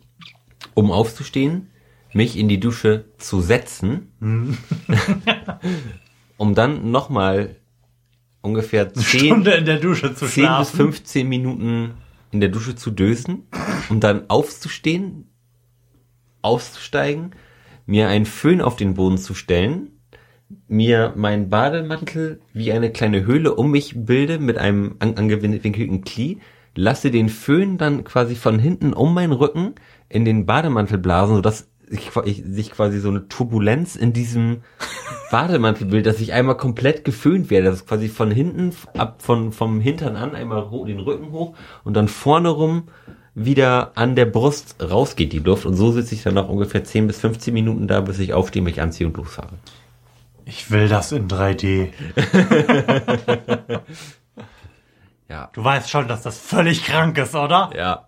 um aufzustehen, mich in die Dusche zu setzen, Mhm. um dann nochmal ungefähr zehn, 10 bis schlafen. 15 Minuten in der Dusche zu dösen, um dann aufzustehen, auszusteigen, mir einen Föhn auf den Boden zu stellen, mir meinen Bademantel wie eine kleine Höhle um mich bilde mit einem an angewinkelten Knie, lasse den Föhn dann quasi von hinten um meinen Rücken in den Bademantel blasen, sodass ich, ich, sich quasi so eine Turbulenz in diesem Bademantel bildet, dass ich einmal komplett geföhnt werde, dass quasi von hinten ab von vom Hintern an einmal den Rücken hoch und dann vorne rum wieder an der Brust rausgeht, die Luft. Und so sitze ich dann noch ungefähr 10 bis 15 Minuten da, bis ich aufstehe, mich anziehe und losfahre. Ich will das in 3D. Ja. Du weißt schon, dass das völlig krank ist, oder? Ja.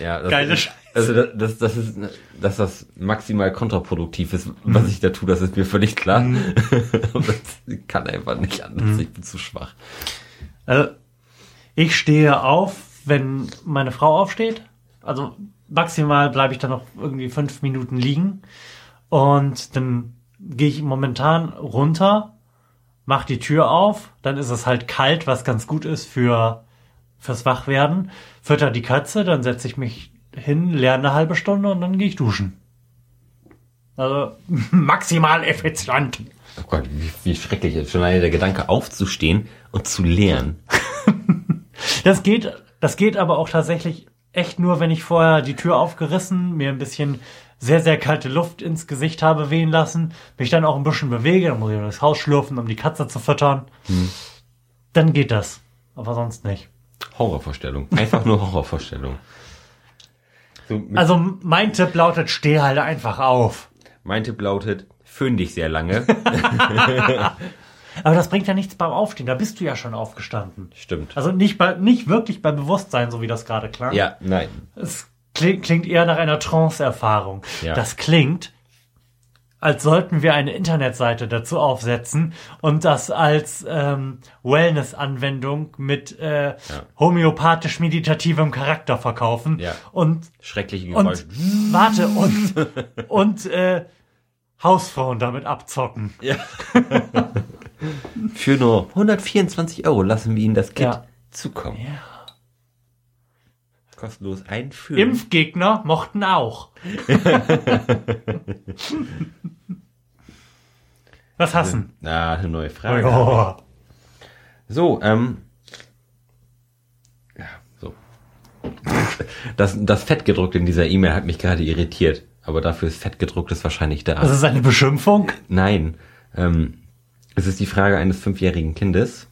ja das Geile ist, Scheiße. Also das, das, das ist, dass das maximal kontraproduktiv ist, was ich da tue, das ist mir völlig klar. Und das kann einfach nicht anders. Ich bin zu schwach. Also, ich stehe auf, wenn meine Frau aufsteht. Also maximal bleibe ich dann noch irgendwie fünf Minuten liegen. Und dann gehe ich momentan runter, mach die Tür auf, dann ist es halt kalt, was ganz gut ist für fürs Wachwerden. Fütter die Katze, dann setze ich mich hin, lerne eine halbe Stunde und dann gehe ich duschen. Also maximal effizient. Oh Gott, wie, wie schrecklich ist schon alleine der Gedanke aufzustehen und zu lernen. Das geht, das geht aber auch tatsächlich echt nur, wenn ich vorher die Tür aufgerissen, mir ein bisschen sehr, sehr kalte Luft ins Gesicht habe wehen lassen, mich dann auch ein bisschen bewege, dann muss ich das Haus schlürfen, um die Katze zu füttern. Dann geht das. Aber sonst nicht. Horrorvorstellung. Einfach nur Horrorvorstellung. So, Also mein Tipp lautet, steh halt einfach auf. mein Tipp lautet, föhn dich sehr lange. Aber das bringt ja nichts beim Aufstehen, da bist du ja schon aufgestanden. Stimmt. Also nicht bei, nicht wirklich bei Bewusstsein, so wie das gerade klang. Ja, nein. Es klingt, eher nach einer Trance-Erfahrung. Ja. Das klingt, als sollten wir eine Internetseite dazu aufsetzen und das als ähm, Wellness-Anwendung mit äh, homöopathisch-meditativem Charakter verkaufen. Ja. Und, Schreckliche und Geräusche. warte, und, und äh, Hausfrauen damit abzocken. Ja. Für nur 124 Euro lassen wir Ihnen das Kit Ja. zukommen. Ja. Kostenlos einführen. Impfgegner mochten auch. Was hassen? Ah, eine neue Frage. Oh. So, ähm. Ja, so. Das, das Fettgedruckte in dieser E-Mail hat mich gerade irritiert. Aber dafür ist Fettgedrucktes wahrscheinlich da. Das ist eine Beschimpfung? Nein. Ähm, es ist die Frage eines fünfjährigen Kindes.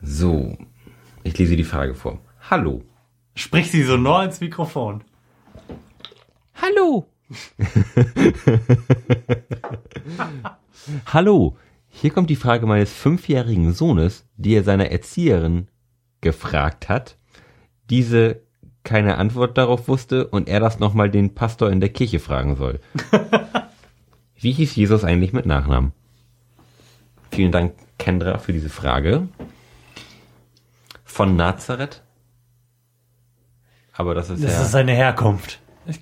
So. Ich lese die Frage vor. Hallo. Sprich sie so nah ins Mikrofon. Hallo. Hallo. Hier kommt die Frage meines fünfjährigen Sohnes, die er seiner Erzieherin gefragt hat. Diese keine Antwort darauf wusste und er das nochmal den Pastor in der Kirche fragen soll. Wie hieß Jesus eigentlich mit Nachnamen? Vielen Dank, Kendra, für diese Frage. Von Nazareth. Aber das ist Das ja... ist seine Herkunft. Ich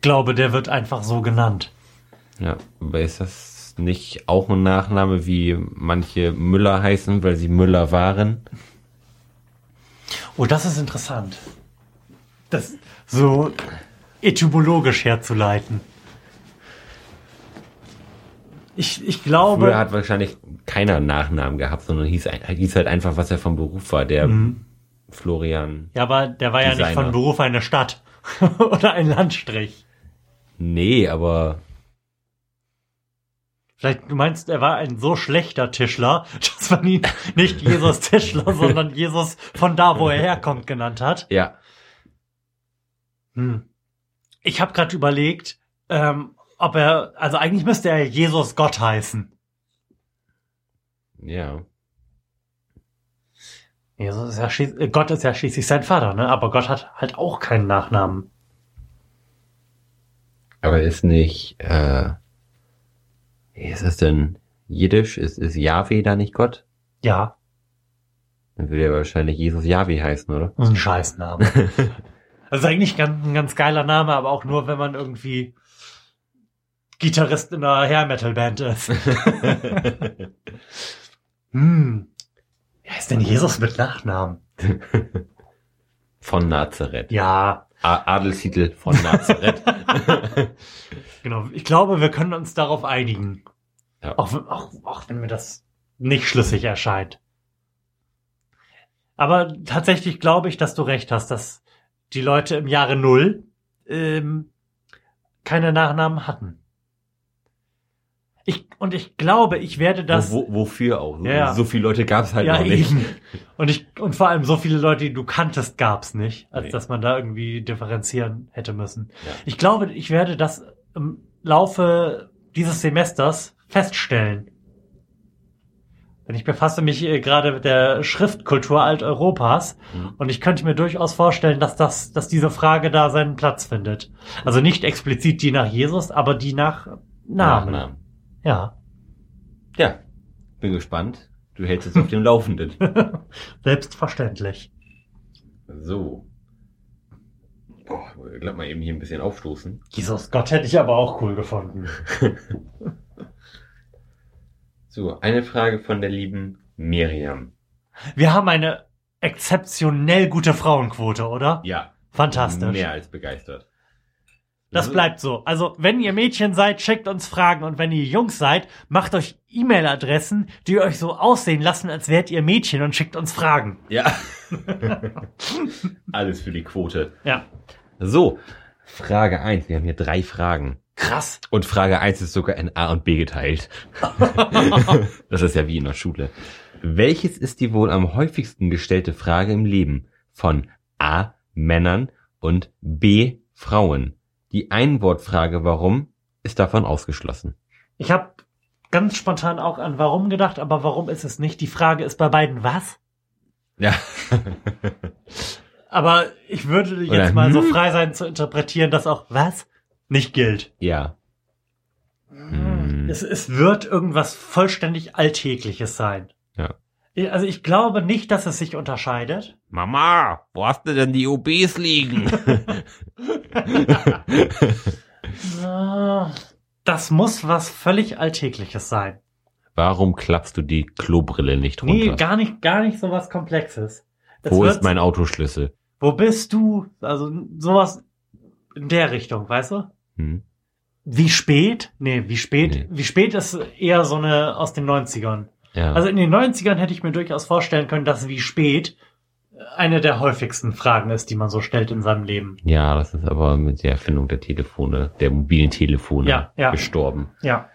glaube, der wird einfach so genannt. Ja, aber ist das nicht auch ein Nachname, wie manche Müller heißen, weil sie Müller waren? Oh, das ist interessant. Das so etymologisch herzuleiten. Ich, ich glaube. Früher hat wahrscheinlich keiner Nachnamen gehabt, sondern hieß, hieß halt einfach, was er vom Beruf war, der Florian. ja, aber der war ja nicht Designer. von Beruf eine Stadt oder ein Landstrich. Nee, aber Vielleicht, du meinst, er war ein so schlechter Tischler, dass man ihn nicht Jesus Tischler, sondern Jesus von da, wo er herkommt, genannt hat. ja. Hm. Ich habe gerade überlegt, ähm, ob er, also eigentlich müsste er Jesus Gott heißen. Ja. Jesus ist ja schließ- äh, Gott ist ja schließlich sein Vater, ne? Aber Gott hat halt auch keinen Nachnamen. Aber ist nicht, äh, wie ist das denn? Jiddisch? Ist, ist Yahweh da nicht Gott? Ja, Dann würde er wahrscheinlich Jesus Yahweh heißen, oder? das ist ein Scheißname. Das ist eigentlich ganz, ein ganz geiler Name, aber auch nur, wenn man irgendwie Gitarrist in einer Hair Metal Band ist. hm. Wer ist denn Jesus mit Nachnamen? Von Nazareth. Ja, A Adelstitel von Nazareth. genau. Ich glaube, wir können uns darauf einigen. Ja. Auch, wenn- auch, auch wenn mir das nicht schlüssig erscheint. Aber tatsächlich glaube ich, dass du recht hast, dass die Leute im Jahre Null ähm, keine Nachnamen hatten. Ich, und ich glaube, ich werde das. wo, wo, wofür auch? Ja, ja. So viele Leute gab es halt ja, noch nicht. eben. Und ich, und vor allem so viele Leute, die du kanntest, gab's nicht, als Nee. dass man da irgendwie differenzieren hätte müssen. Ja. Ich glaube, ich werde das im Laufe dieses Semesters feststellen. Denn ich befasse mich äh, gerade mit der Schriftkultur Alteuropas Mhm. und ich könnte mir durchaus vorstellen, dass das, dass diese Frage da seinen Platz findet. Also nicht explizit die nach Jesus, aber die nach Namen. Nachnamen. Ja. Ja, bin gespannt. Du hältst es auf dem Laufenden. Selbstverständlich. So. Boah, ich glaub mal eben hier ein bisschen aufstoßen. Jesus Gott hätte ich aber auch cool gefunden. So, eine Frage von der lieben Miriam. Wir haben eine exzeptionell gute Frauenquote, oder? Ja. Fantastisch. Mehr als begeistert. Das bleibt so. Also, wenn ihr Mädchen seid, schickt uns Fragen und wenn ihr Jungs seid, macht euch E-Mail-Adressen, die euch so aussehen lassen, als wärt ihr Mädchen und schickt uns Fragen. Ja. Alles für die Quote. Ja. So, Frage eins. Wir haben hier drei Fragen. Krass. Und Frage eins ist sogar in A und B geteilt. das ist ja wie in der Schule. Welches ist die wohl am häufigsten gestellte Frage im Leben von A. Männern und B. Frauen? Die Einwortfrage warum ist davon ausgeschlossen. Ich habe ganz spontan auch an warum gedacht, aber warum ist es nicht? Die Frage ist bei beiden was? Ja. Aber ich würde jetzt Oder mal so hm? frei sein zu interpretieren, dass auch was nicht gilt. Ja. Hm. Es, es wird irgendwas vollständig Alltägliches sein. Ja. Also ich glaube nicht, dass es sich unterscheidet. Mama, wo hast du denn die OBs liegen? Das muss was völlig Alltägliches sein. Warum klappst du die Klobrille nicht runter? Nee, gar nicht, gar nicht so was Komplexes. Es Wo ist mein Autoschlüssel? Wo bist du? Also sowas in der Richtung, weißt du? Hm? Wie spät? Nee, wie spät? Nee. Wie spät ist eher so eine aus den 90ern. Ja. Also in den 90ern hätte ich mir durchaus vorstellen können, dass wie spät eine der häufigsten Fragen ist, die man so stellt in seinem Leben. Ja, das ist aber mit der Erfindung der Telefone, der mobilen Telefone Ja, ja. gestorben. Ja.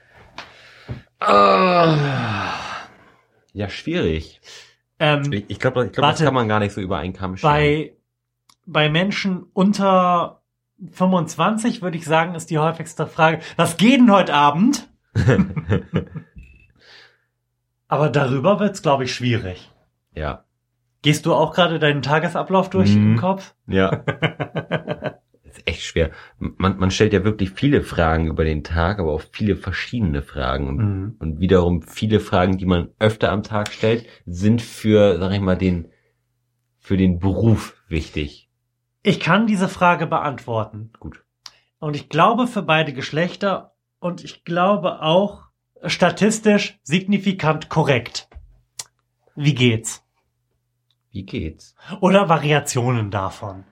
Ja, schwierig. Ähm, Ich, ich glaube, ich glaub, das kann man gar nicht so über einen Kamm scheren. bei, bei Menschen unter 25 würde ich sagen, ist die häufigste Frage, was geht denn heute Abend? Aber darüber wird's, glaube ich, schwierig. ja, Gehst du auch gerade deinen Tagesablauf durch Mhm. im Kopf? ja. ist echt schwer. Man, man stellt ja wirklich viele Fragen über den Tag, aber auch viele verschiedene Fragen. Und, Mhm. und wiederum viele Fragen, die man öfter am Tag stellt, sind für, sag ich mal, den, für den Beruf wichtig. Ich kann diese Frage beantworten. Gut. Und ich glaube für beide Geschlechter und ich glaube auch statistisch signifikant korrekt. Wie geht's? Wie geht's? Oder Variationen davon.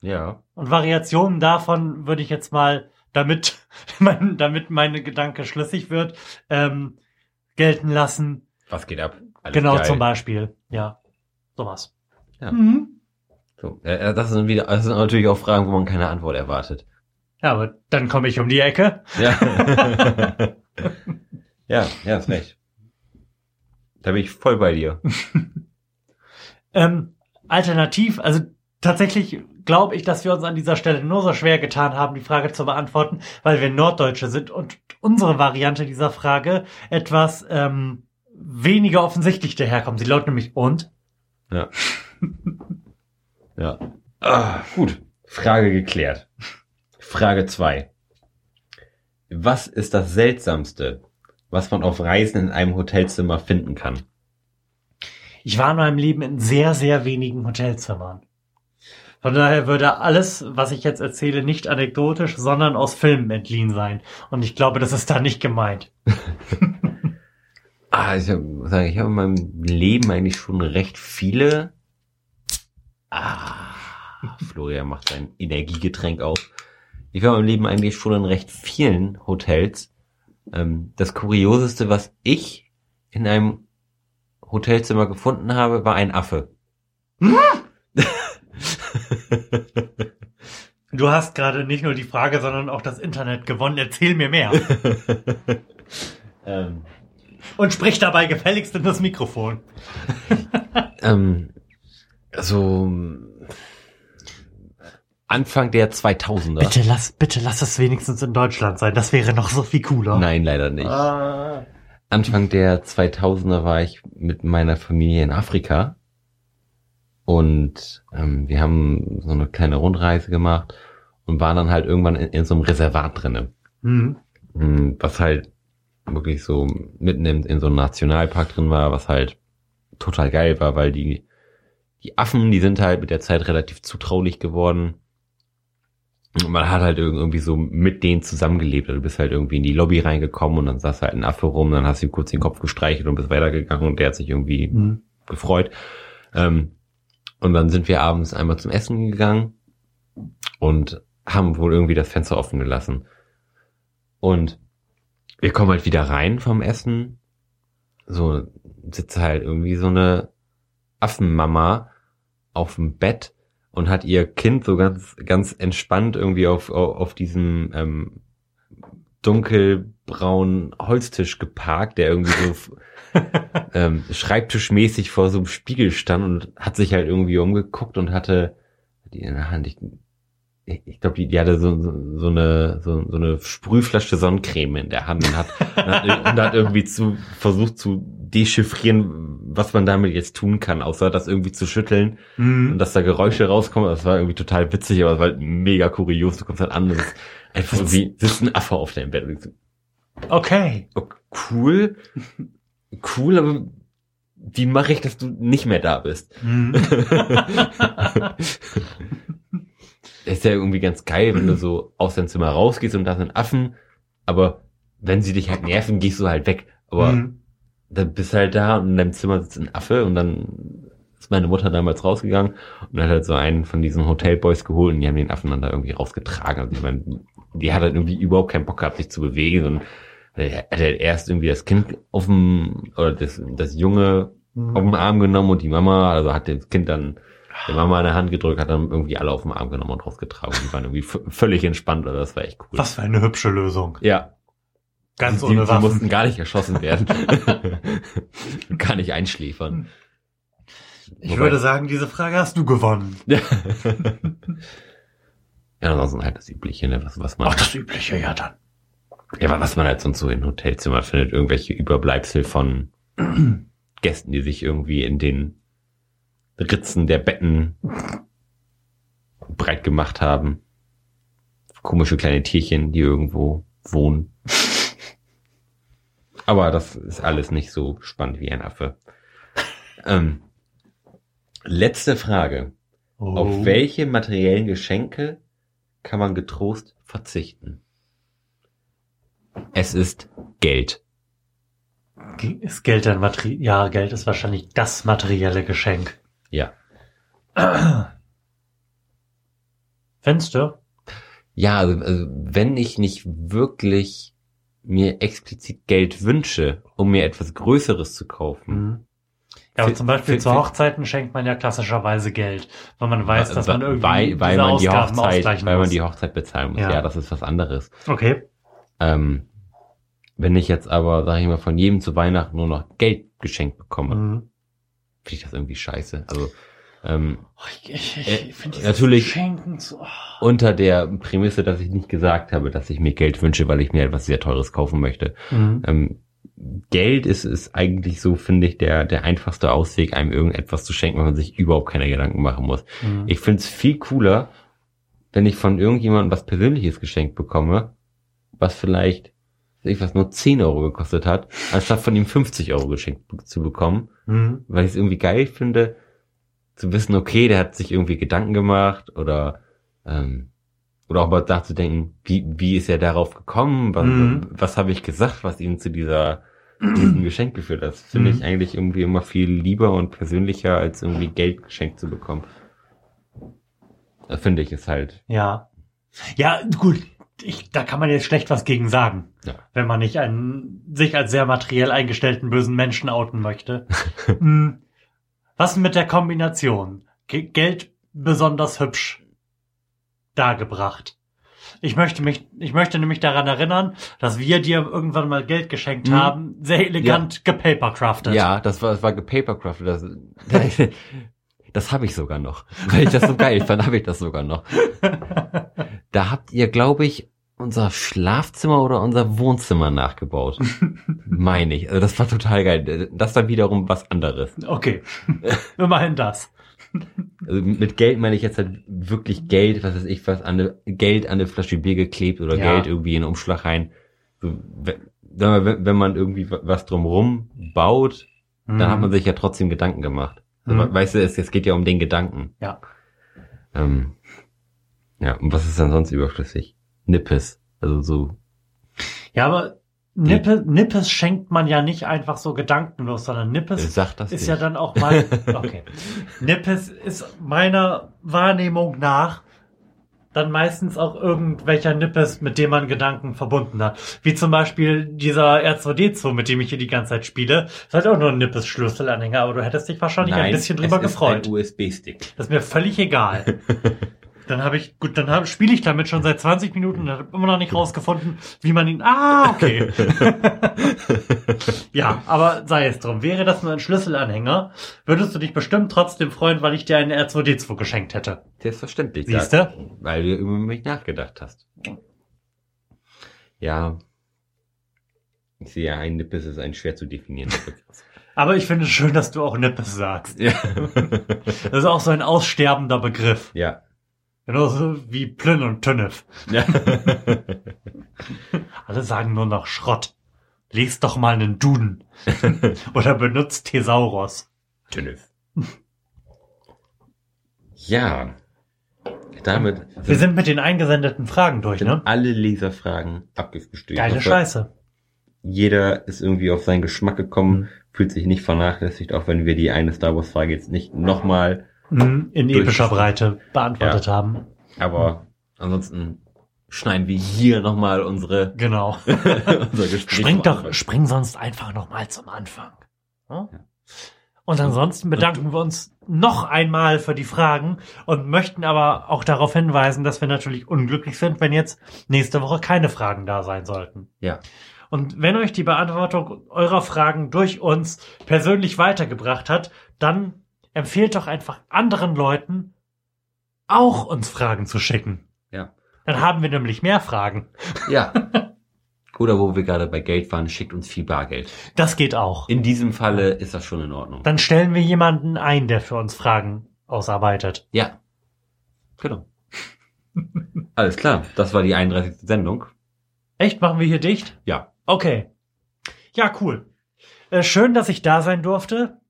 Ja. Und Variationen davon würde ich jetzt mal, damit, mein, damit meine Gedanke schlüssig wird, ähm, gelten lassen. Was geht ab? Alles genau geil. zum Beispiel. Ja. Sowas. Ja. Mhm. So, äh, das sind wieder, das sind natürlich auch Fragen, wo man keine Antwort erwartet. Ja, aber dann komme ich um die Ecke. Ja. ja, ja, ist recht. Da bin ich voll bei dir. Ähm, alternativ, also tatsächlich glaube ich, dass wir uns an dieser Stelle nur so schwer getan haben, die Frage zu beantworten, weil wir Norddeutsche sind und unsere Variante dieser Frage etwas ähm, weniger offensichtlich daherkommt. Sie lautet nämlich und? Ja. ja. Ah, gut. Frage geklärt. Frage zwei. Was ist das Seltsamste, was man auf Reisen in einem Hotelzimmer finden kann? Ich war in meinem Leben in sehr, sehr wenigen Hotelzimmern. Von daher würde alles, was ich jetzt erzähle, nicht anekdotisch, sondern aus Filmen entliehen sein. Und ich glaube, das ist da nicht gemeint. Ah, ich sagen, ich habe in meinem Leben eigentlich schon recht viele. Ah, Florian macht sein Energiegetränk auf. Ich war meinem Leben eigentlich schon in recht vielen Hotels. Ähm, das Kurioseste, was ich in einem Hotelzimmer gefunden habe, war ein Affe. Du hast gerade nicht nur die Frage, sondern auch das Internet gewonnen. Erzähl mir mehr. Ähm, Und sprich dabei gefälligst in das Mikrofon. ähm, so Anfang der 2000er. Bitte lass, bitte lass es wenigstens in Deutschland sein. Das wäre noch so viel cooler. Nein, leider nicht. Ah. Anfang der 2000er war ich mit meiner Familie in Afrika und ähm, wir haben so eine kleine Rundreise gemacht und waren dann halt irgendwann in, in so einem Reservat drinne, Hm. Hm, was halt wirklich so mitten in, in so einem Nationalpark drin war, was halt total geil war, weil die die Affen, die sind halt mit der Zeit relativ zutraulich geworden. Und man hat halt irgendwie so mit denen zusammengelebt. Also Du bist halt irgendwie in die Lobby reingekommen und dann saß halt ein Affe rum, dann hast du ihm kurz den Kopf gestreichelt und bist weitergegangen und der hat sich irgendwie Hm. gefreut. Ähm, und dann sind wir abends einmal zum Essen gegangen und haben wohl irgendwie das Fenster offen gelassen. Und wir kommen halt wieder rein vom Essen. So sitzt halt irgendwie so eine Affenmama auf dem Bett und hat ihr Kind so ganz, ganz entspannt irgendwie auf, auf, auf diesem ähm, dunkelbraunen Holztisch geparkt, der irgendwie so ähm, schreibtischmäßig vor so einem Spiegel stand und hat sich halt irgendwie umgeguckt und hatte die in der Hand, ich, ich glaube, die, die hatte so, so, so eine so, so eine Sprühflasche Sonnencreme in der Hand und hat, und hat, und hat irgendwie zu versucht zu dechiffrieren, was man damit jetzt tun kann, außer das irgendwie zu schütteln und Hm. dass da Geräusche rauskommen. Das war irgendwie total witzig, aber es war halt mega kurios. Du kommst halt an und es ist einfach irgendwie sitzt ein Affe auf deinem Bett. Und so, Okay. oh, cool, cool, aber wie mache ich, dass du nicht mehr da bist? Hm. ist ja irgendwie ganz geil, wenn du so aus deinem Zimmer rausgehst und da sind Affen, aber wenn sie dich halt nerven, gehst du halt weg. Aber Hm. Dann bist du halt da und in deinem Zimmer sitzt ein Affe und dann ist meine Mutter damals rausgegangen und hat halt so einen von diesen Hotelboys geholt und die haben den Affen dann da irgendwie rausgetragen. Also ich meine, die hat halt irgendwie überhaupt keinen Bock gehabt, sich zu bewegen und hat halt erst irgendwie das Kind auf dem, oder das, das Junge Hm. auf den Arm genommen und die Mama, also hat das Kind dann der Mama in der Hand gedrückt, hat dann irgendwie alle auf den Arm genommen und rausgetragen. Die waren irgendwie völlig entspannt, oder das war echt cool. Was für eine hübsche Lösung. Ja, Ganz die, ohne die Waffen. mussten gar nicht erschossen werden. gar nicht einschläfern. Ich Wobei- würde sagen, diese Frage hast du gewonnen. ja, ansonsten halt das Übliche, ne, was, was man, Auch das Übliche, ja dann. ja, aber was man halt sonst so in Hotelzimmer findet, irgendwelche Überbleibsel von Gästen, die sich irgendwie in den Ritzen der Betten breit gemacht haben. Komische kleine Tierchen, die irgendwo wohnen. Aber das ist alles nicht so spannend wie ein Affe. Ähm, letzte Frage. Oh. Auf welche materiellen Geschenke kann man getrost verzichten? Es ist Geld. Ist Geld ein Materi Ja, Geld ist wahrscheinlich das materielle Geschenk. Ja. Du? Ja, also wenn ich nicht wirklich mir explizit Geld wünsche, um mir etwas Größeres zu kaufen, Mhm. Ja, aber zum Beispiel für- zu Hochzeiten schenkt man ja klassischerweise Geld, weil man weiß, dass man irgendwie weil, weil man die Ausgaben Hochzeit, weil man die Hochzeit bezahlen muss. Ja. Ja, das ist was anderes. Okay. Ähm, wenn ich jetzt aber, sag ich mal, von jedem zu Weihnachten nur noch Geld geschenkt bekomme, Mhm. finde ich das irgendwie scheiße. Also ähm, Oh, ich, ich, ich, Äh, natürlich- Schenken zu. Oh. unter der Prämisse, dass ich nicht gesagt habe, dass ich mir Geld wünsche, weil ich mir etwas sehr Teures kaufen möchte. Mhm. Ähm, Geld ist, ist eigentlich so, finde ich, der, der einfachste Ausweg, einem irgendetwas zu schenken, wenn man sich überhaupt keine Gedanken machen muss. Mhm. Ich finde es viel cooler, wenn ich von irgendjemandem was Persönliches geschenkt bekomme, was vielleicht, ich was, nur 10 Euro gekostet hat, anstatt von ihm 50 Euro geschenkt zu bekommen, Mhm. weil ich es irgendwie geil finde, zu wissen, okay, der hat sich irgendwie Gedanken gemacht oder ähm, oder auch mal nachzudenken, wie, wie ist er darauf gekommen, was, Mhm. was habe ich gesagt, was ihn zu dieser diesem Geschenk geführt hat. Das finde Mhm. ich eigentlich irgendwie immer viel lieber und persönlicher, als irgendwie Geld geschenkt zu bekommen. Da finde ich es halt. Ja. Ja, gut. Ich, da kann man jetzt schlecht was gegen sagen, Ja. wenn man nicht einen sich als sehr materiell eingestellten bösen Menschen outen möchte. Was mit der Kombination? Ge Geld besonders hübsch dargebracht. Ich möchte mich, ich möchte nämlich daran erinnern, dass wir dir irgendwann mal Geld geschenkt Mhm. haben, sehr elegant gepapercraftet. Ja, das war, das war gepapercrafted. Das, das habe ich sogar noch. Weil ich das so geil fand, habe ich das sogar noch. Da habt ihr, glaube ich, unser Schlafzimmer oder unser Wohnzimmer nachgebaut. Meine ich. Also das war total geil. Das war wiederum was anderes. Okay. Immerhin das. Also mit Geld meine ich jetzt halt wirklich Geld, was weiß ich, was an eine, Geld an eine Flasche Bier geklebt oder Ja. Geld irgendwie in einen Umschlag rein. So, wenn, wir, wenn man irgendwie was drumrum baut, dann hat man sich ja trotzdem Gedanken gemacht. Also, Mhm. Weißt du, es, es geht ja um den Gedanken. Ja. Ähm, ja, und was ist dann sonst überflüssig? Nippes. Also so. Ja, aber Nippe, Nippes schenkt man ja nicht einfach so gedankenlos, sondern Nippes Sag das ist nicht. ja dann auch mal, okay. Nippes ist meiner Wahrnehmung nach dann meistens auch irgendwelcher Nippes, mit dem man Gedanken verbunden hat. Wie zum Beispiel dieser R2D2, mit dem ich hier die ganze Zeit spiele. Ist halt auch nur ein Nippes-Schlüsselanhänger, aber du hättest dich wahrscheinlich ein bisschen drüber es gefreut. Ist ein USB-Stick. Das ist mir völlig egal. Dann habe ich, gut, dann spiele ich damit schon seit 20 Minuten und habe immer noch nicht rausgefunden, wie man ihn. Ah, okay. ja, aber sei es drum. Wäre das nur ein Schlüsselanhänger, würdest du dich bestimmt trotzdem freuen, weil ich dir einen R2D2 geschenkt hätte. Selbstverständlich. Siehst du? Weil du über mich nachgedacht hast. Ja. Ich sehe ja, ein Nippes ist ein schwer zu definierender Begriff. Aber ich finde es schön, dass du auch Nippes sagst. ja. Das ist auch so ein aussterbender Begriff. ja. Genauso wie Plyn und Tünnef. ja. Alle sagen nur noch Schrott. Lies doch mal einen Duden. Oder benutzt Thesauros. Tünnef. Ja. Damit Wir sind mit den eingesendeten Fragen durch, ne? alle Leserfragen abgefrühstückt. Geile hoffe, Scheiße. Jeder ist irgendwie auf seinen Geschmack gekommen, Mhm. fühlt sich nicht vernachlässigt, auch wenn wir die eine Star Wars Frage jetzt nicht nochmal, In epischer Breite beantwortet haben. aber ansonsten schneiden wir hier nochmal unsere, Genau. unser Gespräch. Spring doch, spring sonst einfach nochmal zum Anfang. Ja? Ja. Und ansonsten bedanken wir uns noch einmal für die Fragen und möchten aber auch darauf hinweisen, dass wir natürlich unglücklich sind, wenn jetzt nächste Woche keine Fragen da sein sollten. Ja. Und wenn euch die Beantwortung eurer Fragen durch uns persönlich weitergebracht hat, dann empfehlt doch einfach anderen Leuten auch uns Fragen zu schicken. Ja. Dann haben wir nämlich mehr Fragen. Ja. Oder wo wir gerade bei Geld waren, schickt uns viel Bargeld. Das geht auch. In diesem Falle ist das schon in Ordnung. Dann stellen wir jemanden ein, der für uns Fragen ausarbeitet. Ja. Genau. Alles klar. Das war die 31. Sendung. Echt? Machen wir hier dicht? Ja. Okay. Ja, cool. Äh, schön, dass ich da sein durfte.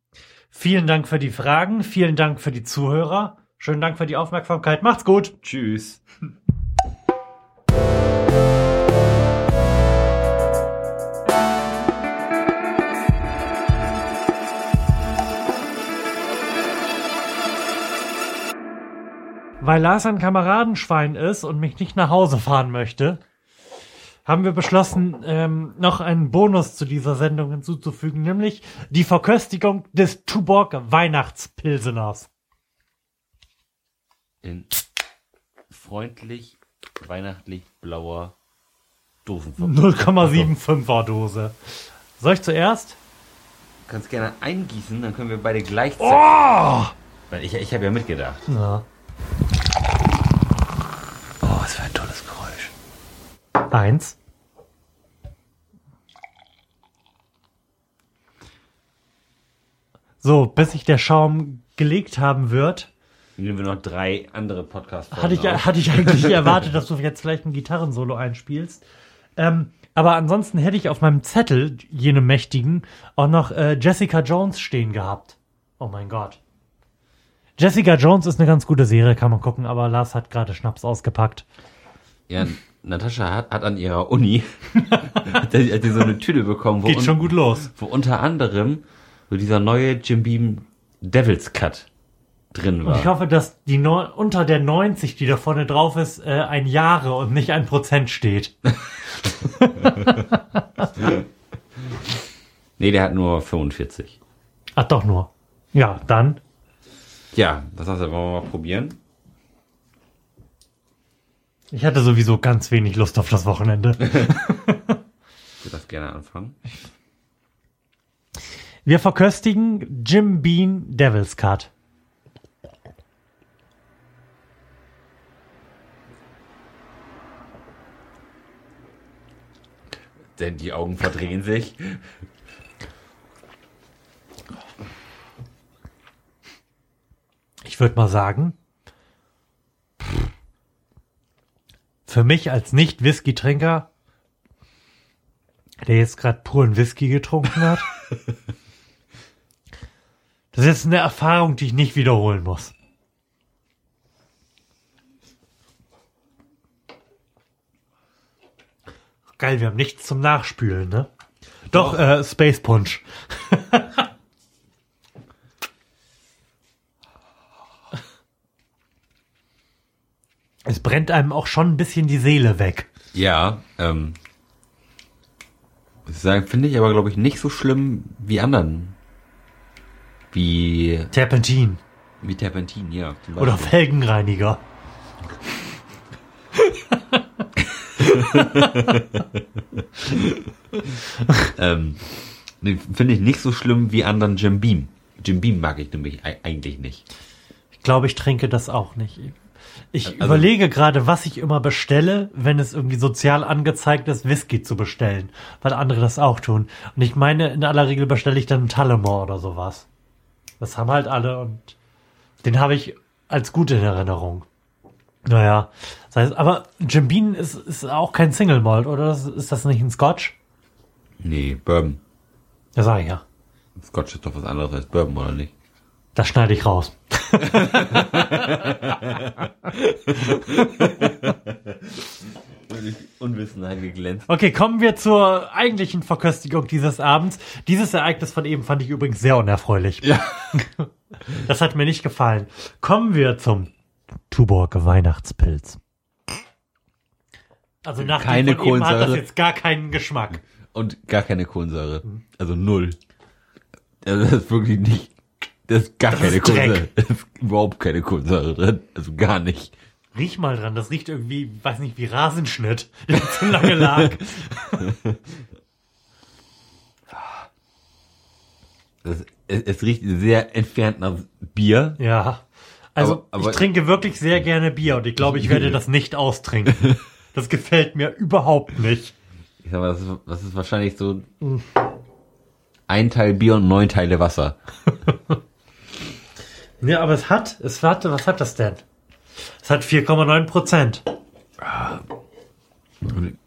Vielen Dank für die Fragen. Vielen Dank für die Zuhörer. Schönen Dank für die Aufmerksamkeit. Macht's gut. Tschüss. Weil Lars ein Kameradenschwein ist und mich nicht nach Hause fahren möchte, haben wir beschlossen, ähm, noch einen Bonus zu dieser Sendung hinzuzufügen, nämlich die Verköstigung des Tuborg Weihnachtspilseners. In freundlich, weihnachtlich blauer Dosen. 0,75er Dose. Soll ich zuerst? Du kannst gerne eingießen, dann können wir beide gleichzeitig. Oh! Ich, ich habe ja mitgedacht. Ja. Oh, was für ein tolles Geräusch. Eins. So, bis sich der Schaum gelegt haben wird, Nehmen wir noch drei andere Podcasts. hatte ich, hatte ich eigentlich erwartet, dass du jetzt vielleicht ein Gitarrensolo einspielst. Ähm, aber ansonsten hätte ich auf meinem Zettel, jenem mächtigen, auch noch äh, Jessica Jones stehen gehabt. Oh mein Gott. Jessica Jones ist eine ganz gute Serie, kann man gucken, aber Lars hat gerade Schnaps ausgepackt. Ja, Natascha hat, hat an ihrer Uni hat sie so eine Tüte bekommen, wo, Geht schon gut los. wo unter anderem so dieser neue Jim Beam Devil's Cut drin Und war. ich hoffe, dass die Neu unter der 90, die da vorne drauf ist, äh, ein Jahre und nicht ein Prozent steht. nee, der hat nur 45. Ach doch nur. Ja, dann. Ja, hast du? Wollen wir mal probieren? Ich hatte sowieso ganz wenig Lust auf das Wochenende. Ich würde das gerne anfangen. Wir verköstigen Jim Bean Devil's Cut. Denn die Augen verdrehen sich. Ich würde mal sagen, für mich als Nicht-Whisky-Trinker, der jetzt gerade puren Whisky getrunken hat, das ist eine Erfahrung, die ich nicht wiederholen muss. Geil, wir haben nichts zum Nachspülen, ne? Doch, äh, Space Punch. es brennt einem auch schon ein bisschen die Seele weg. Ja, ähm. Finde ich aber, glaube ich, nicht so schlimm wie anderen. Wie, Terpentin. wie Terpentin, ja. Oder. Felgenreiniger. Ähm, Finde ich nicht so schlimm wie anderen Jim Beam. Jim Beam mag ich nämlich ei- eigentlich nicht. Ich glaube, ich trinke das auch nicht. Ich Also- überlege gerade, was ich immer bestelle, wenn es irgendwie sozial angezeigt ist, Whisky zu bestellen, weil andere das auch tun. Und ich meine, in aller Regel bestelle ich dann einen Tullamore oder sowas. Das haben halt alle und den habe ich als gut in Erinnerung. Naja, das heißt, aber Jim Beam ist, ist auch kein Single Malt, oder? Das- Ist das nicht ein Scotch? Nee, Bourbon. Ja, sag ich ja. Scotch ist doch was anderes als Bourbon, oder nicht? Das schneide ich raus. Unwissenheit geglänzt. Okay, kommen wir zur eigentlichen Verköstigung dieses Abends. Dieses Ereignis von eben fand ich übrigens sehr unerfreulich. Ja. Das hat mir nicht gefallen. Kommen wir zum Tuborg Weihnachtspilz. Also nach Keine dem hat das jetzt gar keinen Geschmack. Und gar keine Kohlensäure. Also null. Also das ist wirklich nicht. Das ist gar Das keine ist. Kohlensäure. Das ist überhaupt keine Kohlensäure drin. Also gar nicht. Riech mal dran, das riecht irgendwie, weiß nicht, wie Rasenschnitt, der zu lange lag. Das, es, es riecht sehr entfernt nach Bier. Ja. Also Aber- aber- ich trinke wirklich sehr gerne Bier und ich glaube, ich werde das nicht austrinken. Das gefällt mir überhaupt nicht. Ich sag mal, das ist, das ist wahrscheinlich so ein Teil Bier und neun Teile Wasser. Ja, aber es hat, es warte, was hat das denn? Es hat 4,9 Prozent. Und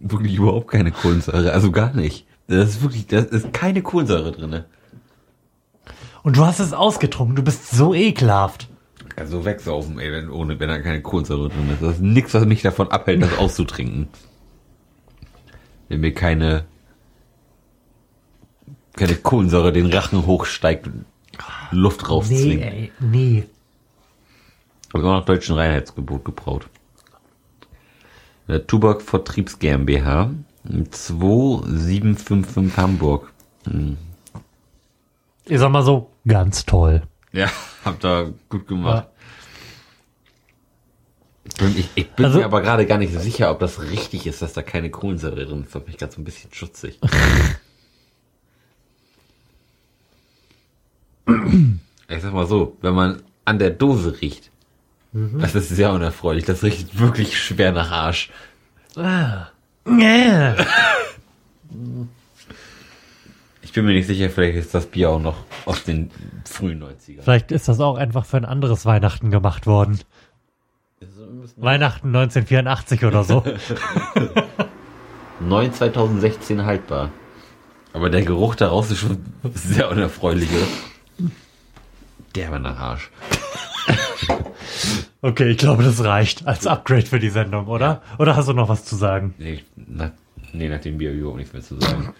wirklich überhaupt keine Kohlensäure. Also gar nicht. Das ist wirklich, das ist keine Kohlensäure drinne. Und du hast es ausgetrunken. Du bist so ekelhaft. Also wegsaufen, ey, wenn, ohne, wenn da keine Kohlensäure drin ist. Das ist nichts, was mich davon abhält, das auszutrinken. Wenn mir keine, keine Kohlensäure den Rachen hochsteigt und Luft rauszwingt. ey, nee. Hab immer noch deutschen Reinheitsgebot gebraut. Der Tuborg Vertriebs GmbH 2755 Hamburg. Hm. Ich sag mal so, ganz toll. Ja, habt ihr gut gemacht. Ich bin, ich, ich bin Also- mir aber gerade gar nicht sicher, ob das richtig ist, dass da keine Kohlensäure drin ist. Das macht mich gerade so ein bisschen schutzig. ich sag mal so, wenn man an der Dose riecht, das ist sehr unerfreulich. Das riecht wirklich schwer nach Arsch. Ah. Yeah. Ich bin mir nicht sicher, vielleicht ist das Bier auch noch aus den frühen 90ern. Vielleicht ist das auch einfach für ein anderes Weihnachten gemacht worden. Weihnachten 1984 oder so. 9 2016 haltbar. Aber der Geruch daraus ist schon sehr unerfreulich, oder? Der war nach Arsch. Okay, ich glaube, das reicht als Upgrade für die Sendung, oder? Oder hast du noch was zu sagen? Nee, nach, nee nach dem Bier überhaupt nichts mehr zu sagen.